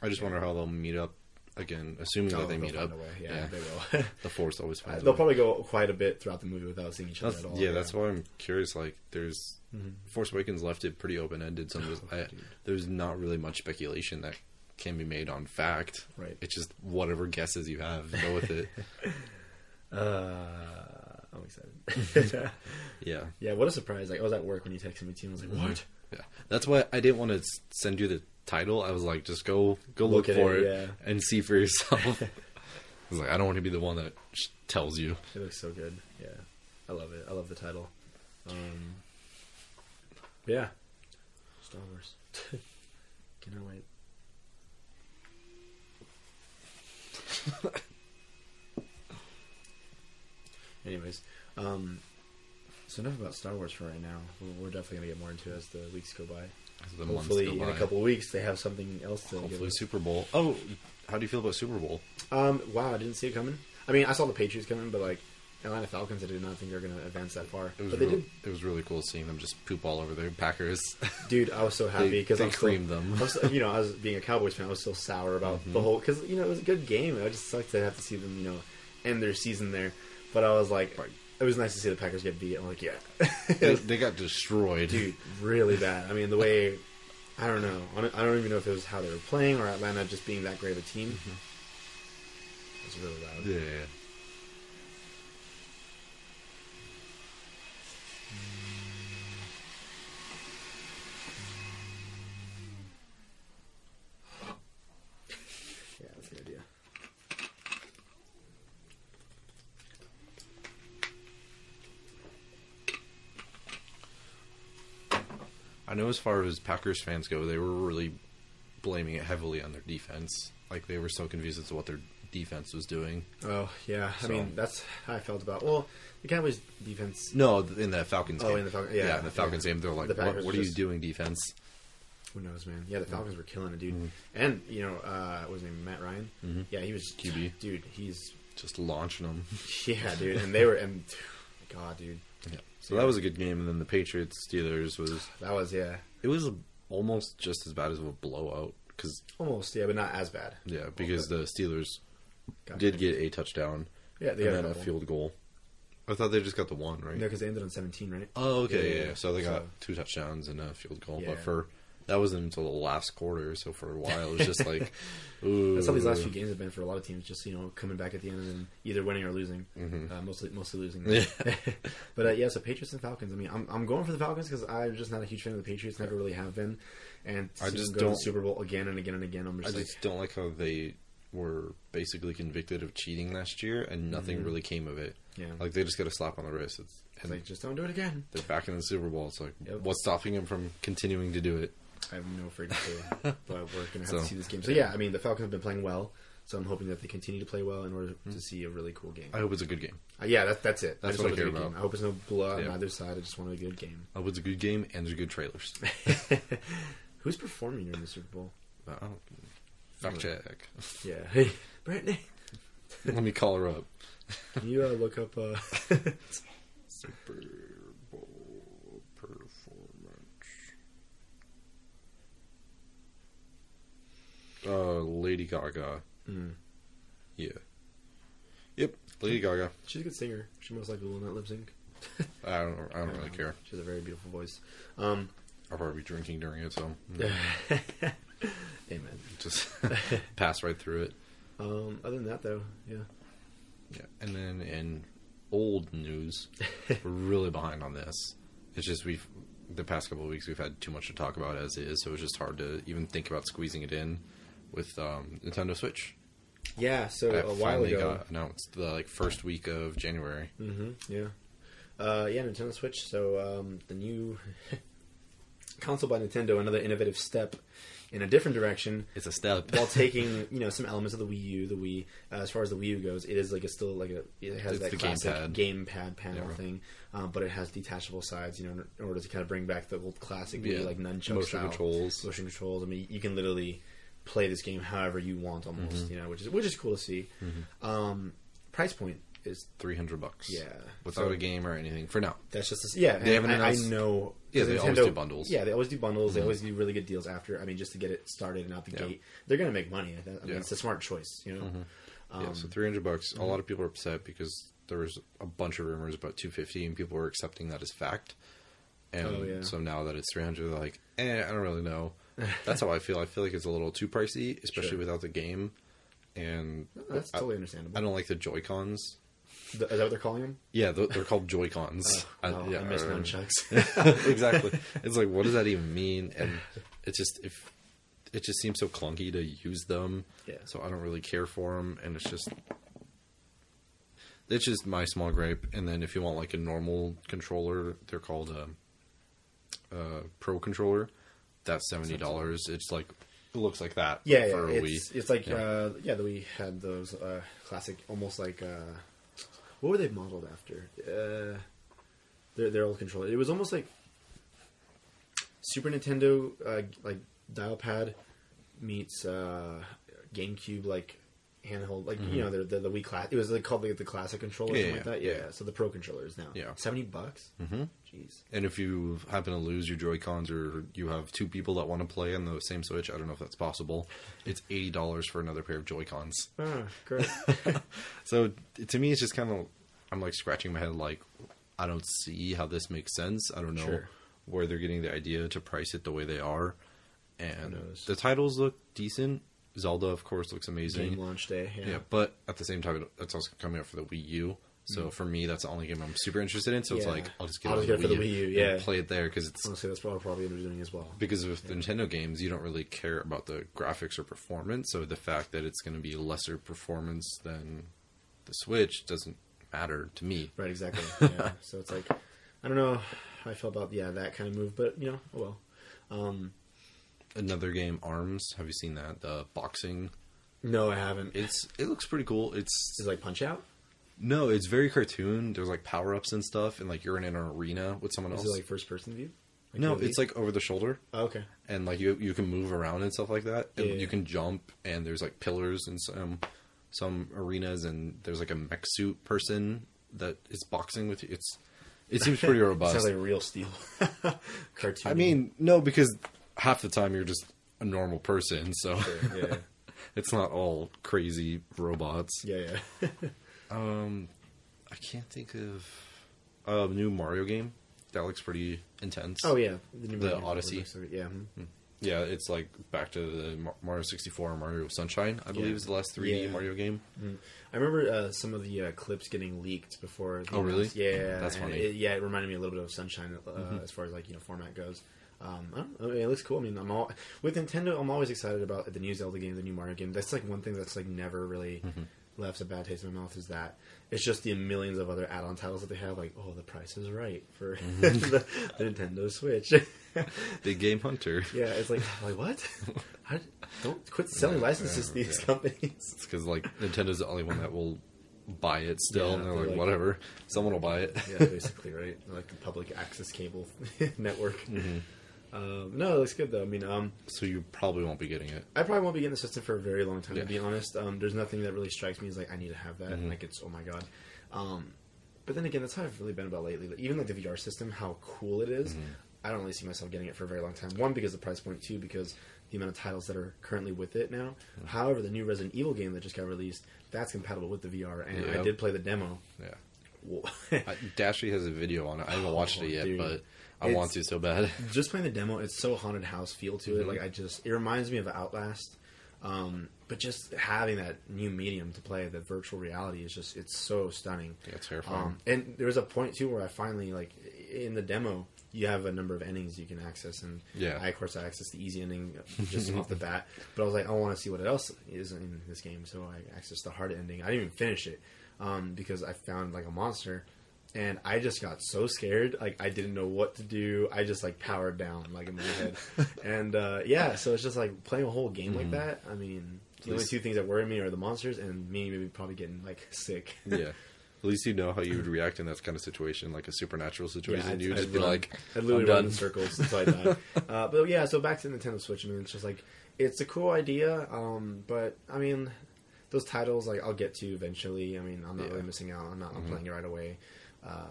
I just wonder how they'll meet up again, assuming Oh, that they meet up. Yeah, Yeah, they will. the Force always Uh, finds. a they'll probably go quite a bit throughout the movie without seeing each other That's- at all. yeah, that's why I'm curious. Like, there's Mhm. Force Awakens left it pretty open ended, so there's, Oh, I, there's not really much speculation that can be made on fact. Right. It's just whatever guesses you have, go with it. Uh, I'm excited. Yeah, yeah, what a surprise! Like I was at work when you texted me too. and I was like, Mhm. "What?" yeah. That's why I didn't want to send you the title. I was like, just go go look, Look for it, it, yeah. and see for yourself. I was like, I don't want to be the one that sh- tells you. It looks so good. Yeah, I love it. I love the title. Um, yeah, Star Wars. Cannot wait. Anyways, um, so enough about Star Wars for right now. We're, we're definitely gonna get more into it as the weeks go by. As the Hopefully, go in a by. couple weeks, they have something else to. give Hopefully. Super Bowl. Oh, how do you feel about Super Bowl? Um, wow, I didn't see it coming. I mean, I saw the Patriots coming, but like Atlanta Falcons, I did not think they were going to advance that far. It was But they real, did. it was really cool seeing them just poop all over their Packers. Dude, I was so happy because they I'm creamed still, them. I was, you know, I was being a Cowboys fan. I was so sour about the Mhm. whole because you know it was a good game. I just sucked to have to see them, you know, end their season there. But I was like, Right. it was nice to see the Packers get beat. I'm like, yeah, they, they got destroyed. dude, really bad. I mean, the way I don't know. I don't even know if it was how they were playing or Atlanta just being that great of a team. Mm-hmm. It was really loud. Yeah. Yeah, that's a good idea. I know as far as Packers fans go, they were really blaming it heavily on their defense. Like they were so confused as to what their defense was doing. Oh yeah, I mean that's how I felt about. Well, the Cowboys defense. No, in the Falcons Oh, game. in the Fal- yeah, in the Falcons yeah. game, they're like, The "What, what are you doing, defense?" Who knows, man? Yeah, the Falcons were killing it, dude. Mhm. And you know, uh, what was his name Matt Ryan? Mhm. Yeah, he was QB. Dude, he's Just launching them. yeah, dude. And they were and God, dude, Yeah. So that was a good game, and then the Patriots Steelers was that was yeah, it was almost just as bad as a blowout because almost yeah, but not as bad. yeah, because the Steelers Gotcha. did get a touchdown yeah, they and got then a couple. field goal. I thought they just got the one right. No, because they ended on seventeen, right? Oh, okay, Yeah, yeah. yeah, yeah. yeah. So they got So- two touchdowns and a field goal, Yeah. but for that wasn't until the last quarter. So for a while, it was just like, ooh. That's how these last few games have been for a lot of teams. Just you know, coming back at the end and then either winning or losing. Mhm. Uh, mostly, mostly losing. Yeah. but uh, yeah, so Patriots and Falcons. I mean, I'm, I'm going for the Falcons because I'm just not a huge fan of the Patriots. Never really have been. And I just go to the don't- Super Bowl again and again and again. I'm I just like, don't like how they were basically convicted of cheating last year, and nothing Mhm. really came of it. yeah, Like they just got a slap on the wrist. It's, it's and like just don't do it again. they're back in the Super Bowl. It's like, Yep. what's stopping them from continuing to do it? I have no freaking clue, but we're gonna have So- to see this game. So yeah, I mean, the Falcons have been playing well. So I'm hoping that they continue to play well in order to see a really cool game. I hope it's a good game. Uh, yeah, that, that's it. That's just what I a care good about. game. I hope it's no blood Yeah. on either side. I just want a good game. I hope it's a good game, and there's good trailers. Who's performing during the Super Bowl? I don't- Fact check. Yeah, hey, Brittany, Let me call her up. can you uh, look up? Uh, Super Bowl performance. Uh, Lady Gaga. mm, Yeah. Yep, Lady Gaga. she's a good singer. She most likely will not lip sync. I don't. I don't really care. She has a very beautiful voice. Um, I'll probably be drinking during it, so amen. just pass right through it. Um, other than that, though, yeah. Yeah, and then in old news, we're really behind on this. It's just we've the past couple of weeks we've had too much to talk about as is, so it's just hard to even think about squeezing it in with um, Nintendo Switch. Yeah, so that a while finally ago. got announced the like first week of January. hmm yeah. Uh, yeah, Nintendo Switch. So um, the new console by Nintendo, another innovative step in a different direction, It's a step. while taking you know some elements of the Wii U. The Wii, uh, as far as the Wii U goes, it is like a still like a it has It's that the classic gamepad. gamepad panel Yeah. thing, um, but it has detachable sides. You know, in order to kind of bring back the old classic Yeah, Wii like nunchuck motion style controls. motion controls. I mean, you can literally play this game however you want, almost. Mhm. You know, which is which is cool to see. Um, price point is three hundred bucks. Yeah. without So- a game or anything for now. that's just a, yeah. They haven't I, I know. Yeah, they always do bundles. Yeah, they always do bundles. They Mhm. always do really good deals after. I mean, just to get it started and out the Yeah. gate, they're gonna make money. I, mean, Yeah. it's a smart choice. You know. Um, yeah, so three hundred bucks. A lot of people are upset because there was a bunch of rumors about two fifty, and people were accepting that as fact. And Oh, yeah. so now that it's three hundred, they're like, eh, I don't really know. That's how I feel. I feel like it's a little too pricey, especially Sure. without the game. And that's I, totally understandable. I don't like the Joy Cons. Is that what they're calling them? Yeah, they're, they're called Joy Cons. Oh, I miss or- nunchucks. exactly. It's like, what does that even mean? And it just if it just seems so clunky to use them. Yeah. So I don't really care for them, and it's just it's just my small gripe. And then if you want like a normal controller, they're called a, a Pro controller. That's seventy dollars. It's like it looks like that. Yeah, yeah. for a It's, Wii. it's like Yeah. uh, yeah, that we had those uh, classic, almost like uh, what were they modeled after? Uh, their their old controller. It was almost like Super Nintendo, uh, like dial pad meets uh, GameCube, like handheld, like you know the the, the Wii class. It was like called the, the classic controller, Mm-hmm. Yeah, something like that. Yeah, yeah. So the Pro controllers now. Yeah. seventy bucks. hmm Jeez. And if you happen to lose your Joy Cons or you have two people that want to play on the same Switch, I don't know if that's possible. It's eighty dollars for another pair of Joy Cons. Ah, great. So to me, it's just kind of I'm like scratching my head, like I don't see how this makes sense. I don't know Sure. where they're getting the idea to price it the way they are, and the titles look decent. Zelda, of course, looks amazing. Game launch day. Yeah. Yeah, but at the same time, it's also coming out for the Wii U. So for me, that's the only game I'm super interested in. So it's Mm. Like I'll just get, I'll just get it for the Wii U, and yeah. play it there because it's Honestly, that's what I'll probably end up doing as well. because with Nintendo games, you don't really care about the graphics or performance. So the fact that it's going to be lesser performance than the Switch doesn't matter to me. Right, exactly. Yeah. so it's like I don't know how I feel about yeah that kind of move, but you know, oh well. Um, Another game, Arms. Have you seen that? The boxing. no, I haven't. It's it looks pretty cool. It's Is it like Punch Out? No, it's very cartoon. There's like power ups and stuff, and like you're in an arena with someone else. Is else. it like first person view? Like no, movie? it's like over the shoulder. Oh, okay. and like you you can move around and stuff like that. And Yeah. you can jump, and there's like pillars in some some arenas, and there's like a mech suit person that is boxing with you. It's it seems pretty robust. Sounds like real steel cartoon. I mean, no, because half the time you're just a normal person, so yeah, it's not all crazy robots. yeah, yeah. Um, I can't think of a new Mario game that looks pretty intense. oh yeah, the, new The Mario Odyssey. looks Yeah. mhm. Yeah, it's like back to the Mario 64 and Mario Sunshine, I believe Yeah. is the last 3D Yeah. Mario game. I remember uh, some of the uh, clips getting leaked before. the Oh, really? Yeah, That's funny. Mm-hmm. It, yeah, it reminded me a little bit of Sunshine uh, as far as like you know format goes. Um, I I mean, it looks cool. I mean, I'm all with Nintendo. I'm always excited about the new Zelda game, the new Mario game. That's like one thing that's like never really Mm-hmm. Left a bad taste in my mouth. Is that it's just the millions of other add-on titles that they have. Like, oh, the price is right for Mm-hmm. the, the Nintendo Switch. Big Game Hunter. yeah, it's like like what? How, don't quit selling licenses to yeah, these yeah. companies. It's because like Nintendo's the only one that will buy it still, and they're they're like, like- whatever, someone will buy it. yeah, basically, right? Like the public access cable network. Mm-hmm. Um, no, it looks good though. I mean, um, so you probably won't be getting it. I probably won't be getting the system for a very long time. Yeah. To be honest, um, there's nothing that really strikes me as like I need to have that. Mhm. Like it's oh my god. Um, but then again, that's how I've really been about lately. Like, even like the VR system, how cool it is, Mm-hmm. I don't really see myself getting it for a very long time. One because the price point. Two because the amount of titles that are currently with it now. Mm-hmm. However, the new Resident Evil game that just got released, that's compatible with the VR, and I did play the demo. Yeah, Dashie has a video on it. I haven't watched Oh, it yet, dude. but I It's- want to so bad. just playing the demo, it's so haunted house feel to it. Mhm. Like I just, it reminds me of Outlast. Um, but just having that new medium to play, the virtual reality is just, it's so stunning. Yeah, it's terrifying. Um, and there was a point too where I finally like in the demo, you have a number of endings you can access, and Yeah. I of course I accessed the easy ending just off the bat. But I was like, I want to see what else is in this game, so I accessed the hard ending. I didn't even finish it um, because I found like a monster, and I just got so scared, like I didn't know what to do. I just like powered down like in my head, and uh, yeah, so it's just like playing a whole game like that. I mean. The only two things that worry me are the monsters and me maybe probably getting like sick. yeah. At least you know how you would react in that kind of situation, like a supernatural situation. I'd- you would I'd just be run. like, I'd literally I'm run done. in circles until I die. uh, but yeah, so back to the Nintendo Switch. I mean, it's just like it's a cool idea, um, but I mean, those titles like I'll get to eventually. I mean, I'm not Yeah. really missing out. I'm not I'm Mhm. playing it right away. Uh,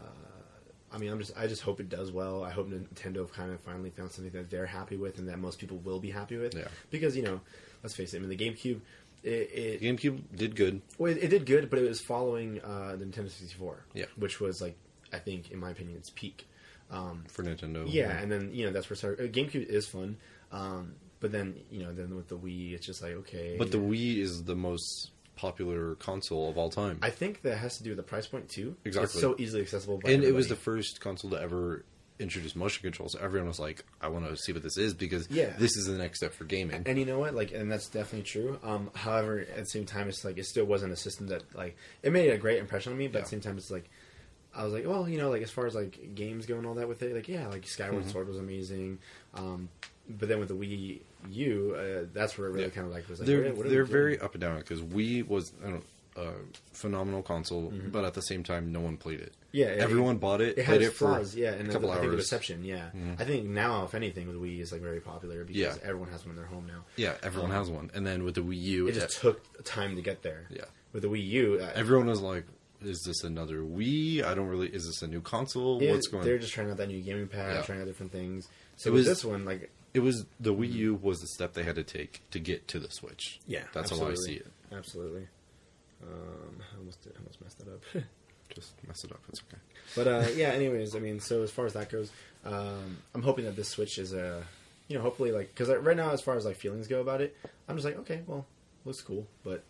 I mean, I'm just I just hope it does well. I hope Nintendo kind of finally found something that they're happy with and that most people will be happy with. Yeah. Because you know, let's face it. I mean, the GameCube, it, it GameCube did good. well, it, it did good, but it was following uh, the Nintendo 64. Yeah. Which was like, I think, in my opinion, its peak. Um, for Nintendo. yeah, and then you know that's where uh, GameCube is fun, um, but then you know then with the Wii, it's just like okay. but the Wii is the most popular console of all time, I think that has to do with the price point too. Exactly. it's so easily accessible. And it was the first console to ever introduce motion controls. So everyone was like, "I want to see what this is because Yeah. this is the next step for gaming." And you know what? Like, and that's definitely true. Um, however, at the same time, it's like it still wasn't a system that like it made a great impression on me. But at the same time, it's like I was like, well, you know, like as far as like games go and all that with it, like yeah, like Skyward Mhm. Sword was amazing. Um, but then with the Wii U, uh, that's where it really Yeah. kind of like was like they're what they're very up and down because Wii was I don't, a phenomenal console, Mhm. but at the same time, no one played it. yeah. it- Everyone bought it, It played has it for flaws, yeah, and a couple I think the hours. reception, yeah. Mhm. I think now, if anything, the Wii is like very popular because Yeah. everyone has one in their home now. Yeah, everyone Um, has one, and then with the Wii U, It just took time to get there. yeah, With the Wii U, uh, everyone was like, "Is this another Wii? I don't really. Is this a new console? Yeah, What's going?" On? They're just trying out that new gaming pad, Yeah. trying out different things. So It with was- this one, like, It was the Wii U was the step they had to take to get to the Switch. yeah, That's how I see it. Absolutely. Um, I almost did, I almost messed that up. Just mess it up. It's okay. but uh, yeah, anyways, I mean, so as far as that goes, um, I'm hoping that this Switch is a, you know, hopefully like because right now, as far as like feelings go about it, I'm just like, okay, well, looks cool, but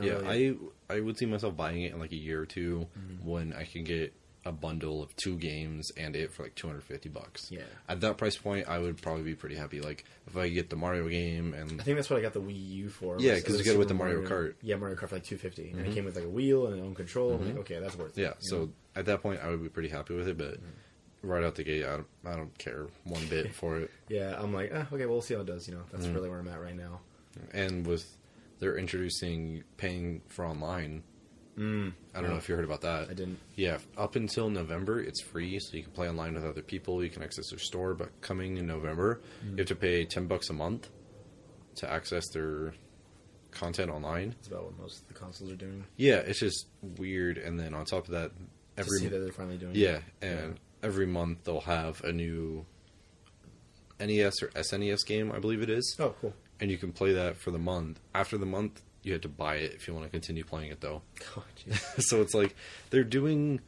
yeah, really- I I would see myself buying it in like a year or 2 Mm-hmm. when I can get a bundle of two games and it for like 250 bucks. yeah. At that price point, I would probably be pretty happy. Like if I get the Mario game and I think that's what I got the Wii U for. Yeah, was- 'cause was you get it with the Mario Kart. Yeah, Mario Kart for like two and it Mhm. came with like a wheel and its own control. I'm like, okay, that's worth it. yeah, so know? at that point, I would be pretty happy with it. But Mm-hmm. right out the gate, I don't, I don't care one bit for it. Yeah, I'm like, ah, okay, well, we'll see how it does. You know, that's Mhm. really where I'm at right now. And with they're introducing paying for online. Mm, I don't know if you heard about that. I didn't. Yeah, up until November, it's free, so you can play online with other people. You can access their store, but coming in November, you have to pay ten bucks a month to access their content online. That's about what most of the consoles are doing. Yeah, it's just weird. And then on top of that, to every that they're finally doing. yeah, it. and every month they'll have a new NES or SNES game, I believe it is, Oh, cool. and you can play that for the month. After the month, you have to buy it if you want to continue playing it, though. Oh, so it's like they're doing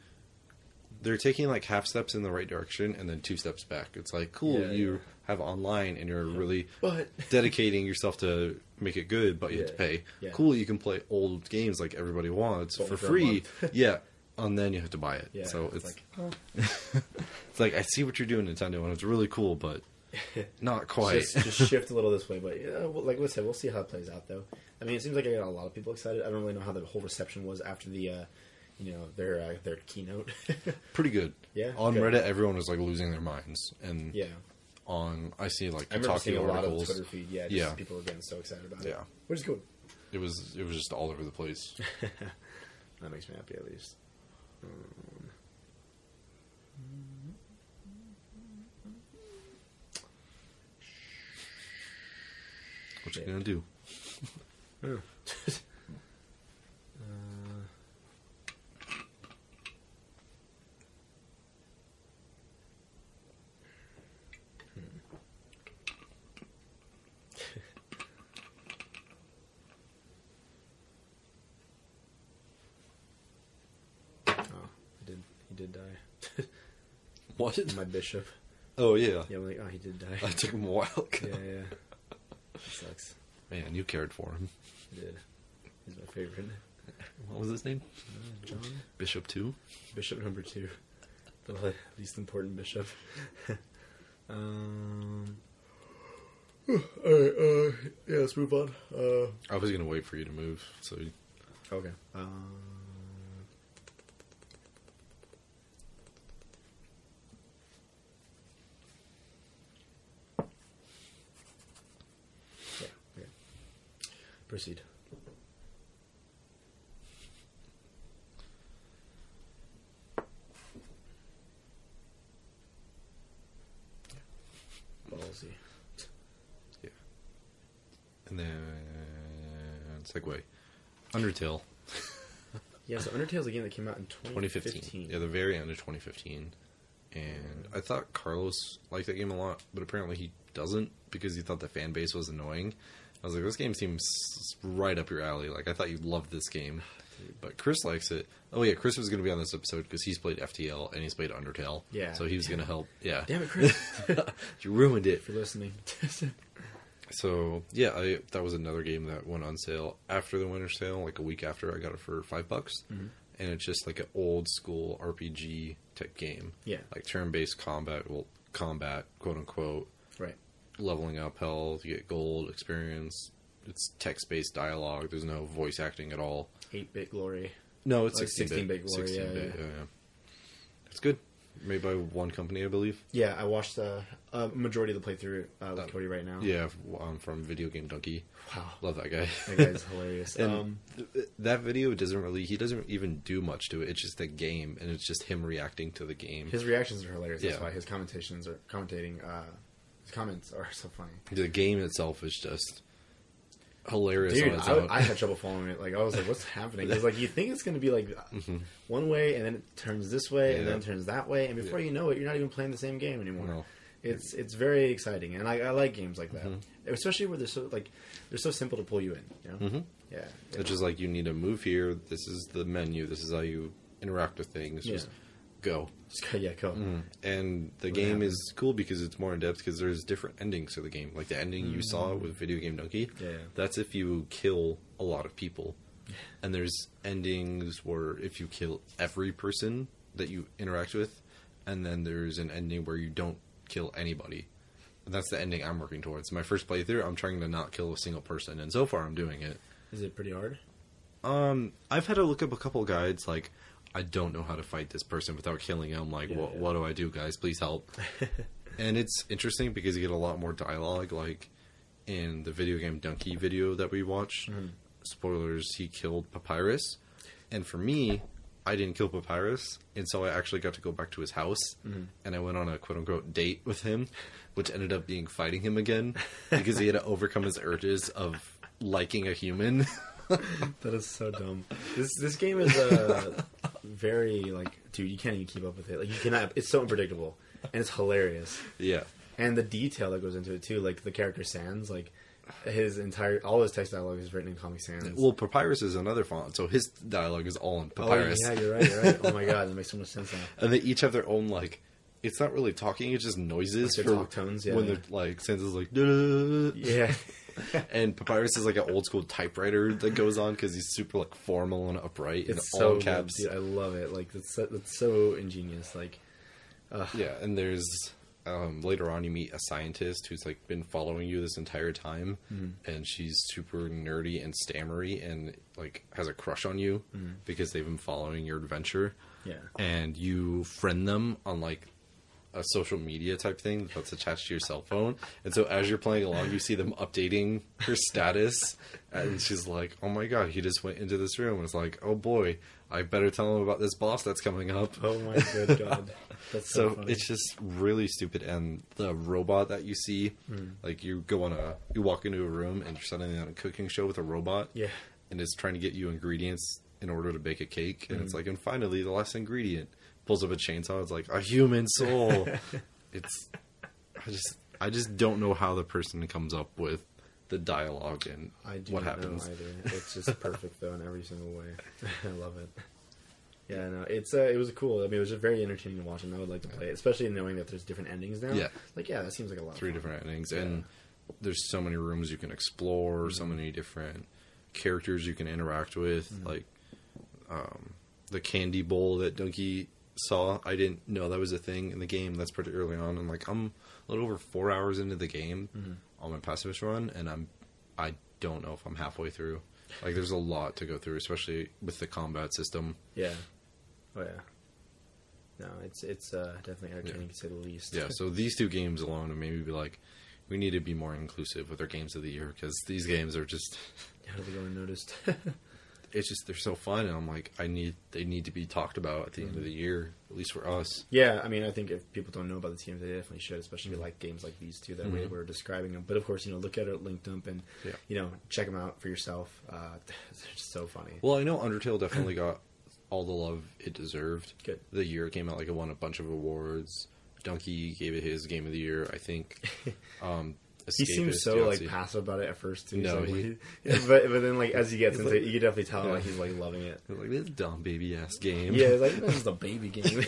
they're taking like half steps in the right direction and then two steps back it's like cool Yeah, you yeah. have online and you're really but dedicating yourself to make it good but you have to pay yeah. cool you can play old games like everybody wants But for free yeah and then you have to buy it yeah, so it's, like, oh. it's like i see what you're doing nintendo and it's really cool but not quite just, just shift a little this way. But yeah, well, like I said, we'll see how it plays out, though. I mean, it seems like I got a lot of people excited. I don't really know how the whole reception was after the, uh, you know, their uh, their keynote. pretty good yeah, on good. reddit everyone was like losing their minds and Yeah, on i see like I Kotaku seeing a lot of articles Twitter feed. Yeah, just Yeah. people are getting so excited about it. yeah which is good. it was it was just all over the place That makes me happy, at least. Um, what you Yeah. gonna do uh, oh, he did. He did die. what My bishop. oh yeah Yeah, I'm like, oh, he did die. I took him a while yeah, yeah. That sucks. Man you cared for him did. He's my favorite. what was his name Uh, John. bishop 2 Bishop number two, the least important bishop. um. All right. Uh. Yeah. Let's move on. Uh. i was gonna wait for you to move so Okay. Um. Proceed. Ballsy. Yeah. And then uh, segue Undertale, Yeah, so Undertale's a game that came out in 2015. 2015. Yeah, the very end of 2015. And I thought Carlos liked that game a lot, but apparently he doesn't because he thought the fan base was annoying. I was like, this game seems right up your alley. Like, I thought you'd love this game. But Chris likes it. Oh, yeah, Chris was going to be on this episode because he's played FTL and he's played Undertale. Yeah. So he was going to help. Yeah. Damn it, Chris. you ruined it. if you're listening. So yeah, I that was another game that went on sale after the winter sale, like a week after I got it for five bucks, Mhm. and it's just like an old school RPG type game, yeah, like turn based combat, well combat quote unquote. Leveling up health, you get gold experience. It's text based dialogue. There's no voice acting at all. 8 bit glory. No, it's Like 16 bit. 16-bit glory, yeah, yeah. yeah. It's good. Made by one company, I believe. Yeah, I watched the uh, majority of the playthrough uh, with Cody right now. Yeah, um, from videogamedunkey. Wow. Love that guy. That guy's hilarious. And um, th- that video doesn't really he doesn't even do much to it it's just the game and it's just him reacting to the game his reactions are hilarious. That's Yeah. why his commentations are commentating. Uh, his comments are so funny. the game itself is just hilarious Dude, on its I, own I had trouble following it. Like I was like, "What's happening?" Because like you think it's going to be like Mhm. one way, and then it turns this way, and then it turns that way, and before you know it, you're not even playing the same game anymore. No. It's it's very exciting, and I, I like games like that, Mhm. especially where they're so like they're so simple to pull you in. You know, Mhm. yeah, it's just like you need to move here this is the menu this is how you interact with things Yeah. Go. Yeah, go. and the What game is cool because it's more in depth because there's different endings to the game. Like the ending you saw with videogamedunkey Yeah, yeah. that's if you kill a lot of people. And there's endings where if you kill every person that you interact with and then there's an ending where you don't kill anybody. And that's the ending i'm working towards. My first playthrough i'm trying to not kill a single person and so far i'm doing it. Is it pretty hard? um i've had to look up a couple guides like i don't know how to fight this person without killing him like Yeah, what, yeah. what do i do guys please help and it's interesting because you get a lot more dialogue like in the videogamedunkey video that we watched Mhm. spoilers he killed papyrus and for me i didn't kill papyrus and so i actually got to go back to his house Mhm. and i went on a quote-unquote date with him which ended up being fighting him again because he had to overcome his urges of liking a human That is so dumb. This this game is uh, very like, dude, you can't even keep up with it. Like you cannot. It's so unpredictable, and it's hilarious. yeah And the detail that goes into it too, like the character Sans, like his entire all his text dialogue is written in Comic Sans. well papyrus is another font so his dialogue is all in oh papyrus yeah, you're right. You're right. Oh my god, that makes so much sense now. and they each have their own like it's not really talking it's just noises Like for talk tones, yeah, when yeah. they're like Sansa's like "Duh." Yeah, and papyrus is like an old school typewriter that goes on because he's super like formal and upright and it's all so good, caps dude. I love it. Like that's so, that's so ingenious. Like, uh, yeah and there's um, later on you meet a scientist who's like been following you this entire time Mhm. and she's super nerdy and stammery and like has a crush on you Mhm. because they've been following your adventure yeah, and you friend them on like a social media type thing that's attached to your cell phone. And so as you're playing along, you see them updating her status, and she's like, "Oh my god, he just went into this room." And it's like, "Oh boy, I better tell him about this boss that's coming up." Oh my good god, that's so, So funny. it's just really stupid, and the robot that you see, Mm. like you go on a, you walk into a room and you're suddenly on a cooking show with a robot, yeah, and it's trying to get you ingredients in order to bake a cake. And it's Mhm. like, and finally, the last ingredient pulls up a chainsaw. It's like a human soul. it's, I just, I just don't know how the person comes up with the dialogue and I do what not happens. either. It's just perfect though in every single way. I love it. Yeah, no, it's uh, it was cool. I mean, it was just very entertaining to watch, and I would like to play it, especially knowing that there's different endings now. Yeah. like yeah, that seems like a lot. of Three different endings, and there's so many rooms you can explore, so Mhm. many different characters you can interact with, Mhm. like um, the candy bowl that Dunkey saw. I didn't know that was a thing in the game. That's pretty early on, and like I'm a little over four hours into the game Mhm. on my pacifist run, and I'm I don't know if I'm halfway through. Like there's a lot to go through, especially with the combat system. Yeah. Oh yeah. No, it's it's uh, definitely entertaining to say the least. Yeah, so these two games alone made me be like, we need to be more inclusive with our games of the year because these games are just How do they go unnoticed? it's just they're so fun, and I'm like, I need they need to be talked about at the end of the year, at least for us. Yeah, I mean, I think if people don't know about the teams, they definitely should, especially you like games like these two that we were describing them. But of course, you know, look at it, link dump, and Yeah. you know, check them out for yourself. Uh, they're just so funny. Well, I know Undertale definitely got all the love it deserved. Good. The year it came out, like it won a bunch of awards. Dunkey gave it his game of the year, I think. Um, He seems so Yahtzee. like passive about it at first. Too. No, so he- yeah, but but then like as he gets into like- it, you can definitely tell Yeah. like he's like loving it. They're like this dumb baby ass game. Yeah, it's like this is a baby game.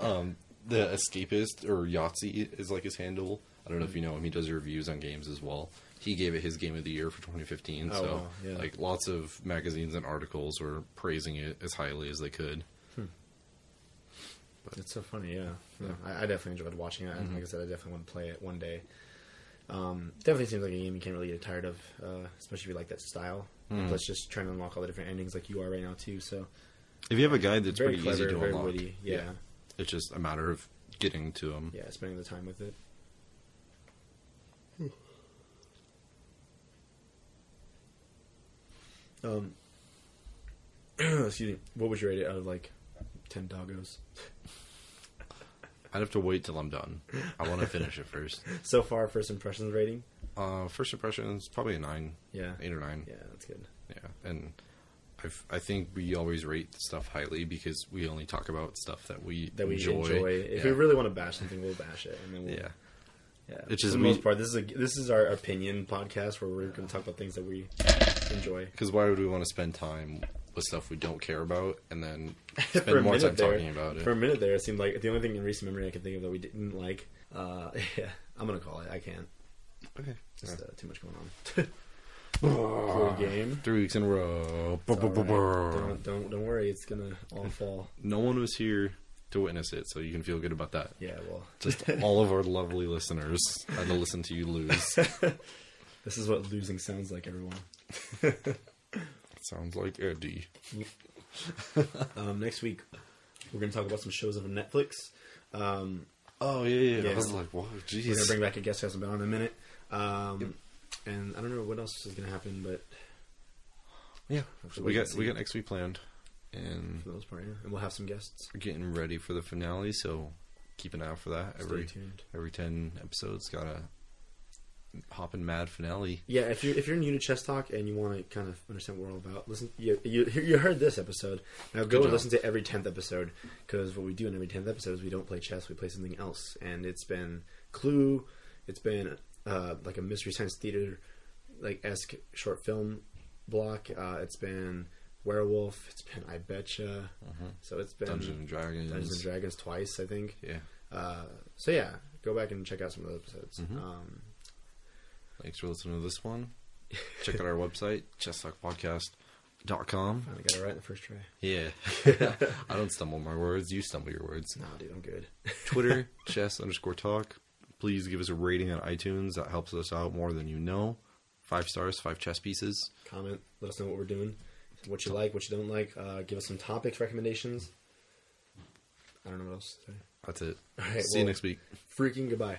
um, the Escapist or Yahtzee is like his handle. I don't know if you know him. He does reviews on games as well. He gave it his game of the year for 2015. Oh, so, wow, yeah. like, lots of magazines and articles were praising it as highly as they could. It's so funny, yeah. yeah I, I definitely enjoyed watching it. And like I said, I definitely want to play it one day. Um, definitely seems like a game you can't really get tired of, uh, especially if you like that style. Plus, just trying to unlock all the different endings like you are right now too. So If you have a guide that's very pretty clever, easy to very unlock, witty. Yeah. it's just a matter of getting to them. yeah, spending the time with it. Um, excuse me. What would you rate it out of like ten doggos? I'd have to wait till I'm done. I want to finish it first. So far, first impressions rating. Uh, first impressions, probably a nine, Yeah, eight or nine. yeah, that's good. Yeah, and I've, I think we always rate stuff highly because we only talk about stuff that we That we enjoy. enjoy. If yeah. we really want to bash something, we'll bash it, and then we'll, yeah, yeah. It's For the we- most part, this is a this is our opinion podcast where we're going to talk about things that we enjoy. because why would we want to spend time with stuff we don't care about and then for a spend more time minute there, talking about it? For a minute there, it seemed like the only thing in recent memory I could think of that we didn't like. Uh, yeah, I'm gonna call it. I can't. okay, Just uh, too much going on. Poor game. three weeks in a row. Right. Don't, don't don't worry. It's gonna all fall. No one was here to witness it, so you can feel good about that. Yeah. Well, Just all of our lovely listeners had to listen to you lose. this is what losing sounds like, everyone. Sounds like Eddie. Um, next week, we're gonna talk about some shows on Netflix. Um, Oh yeah, yeah. Yeah. I was like, whoa, we're gonna bring back a guest who hasn't been on in a minute. Um, and I don't know what else is gonna happen, but Yeah, to we got we got next week planned, and for the most part, yeah. And we'll have some guests. we're getting ready for the finale. So keep an eye out for that. Every tuned. every ten episodes, got a hopping mad finale. Yeah, if you're if you're new to chess talk and you want to kind of understand what we're all about, listen. You you, you heard this episode. Now go and listen to every tenth episode because what we do in every tenth episode is we don't play chess, we play something else. And it's been Clue, it's been uh, like a mystery science theater like esque short film block. Uh, it's been Werewolf. It's been I Betcha. So it's been Dungeons and Dragons. Dungeons and Dragons twice, I think. Yeah. Uh, so yeah, go back and check out some of those episodes. Mhm. Um, Thanks for listening to this one. Check out our website, chesstalkpodcast.com. finally got it right the first try. Yeah. I don't stumble my words. You stumble your words. No, dude, I'm good. Twitter, chess underscore talk. Please give us a rating on iTunes. That helps us out more than you know. Five stars, five chess pieces. comment. Let us know what we're doing, what you like, what you don't like. Uh, give us some topics recommendations. I don't know what else to say. That's it. All right, See you next week. Freaking goodbye.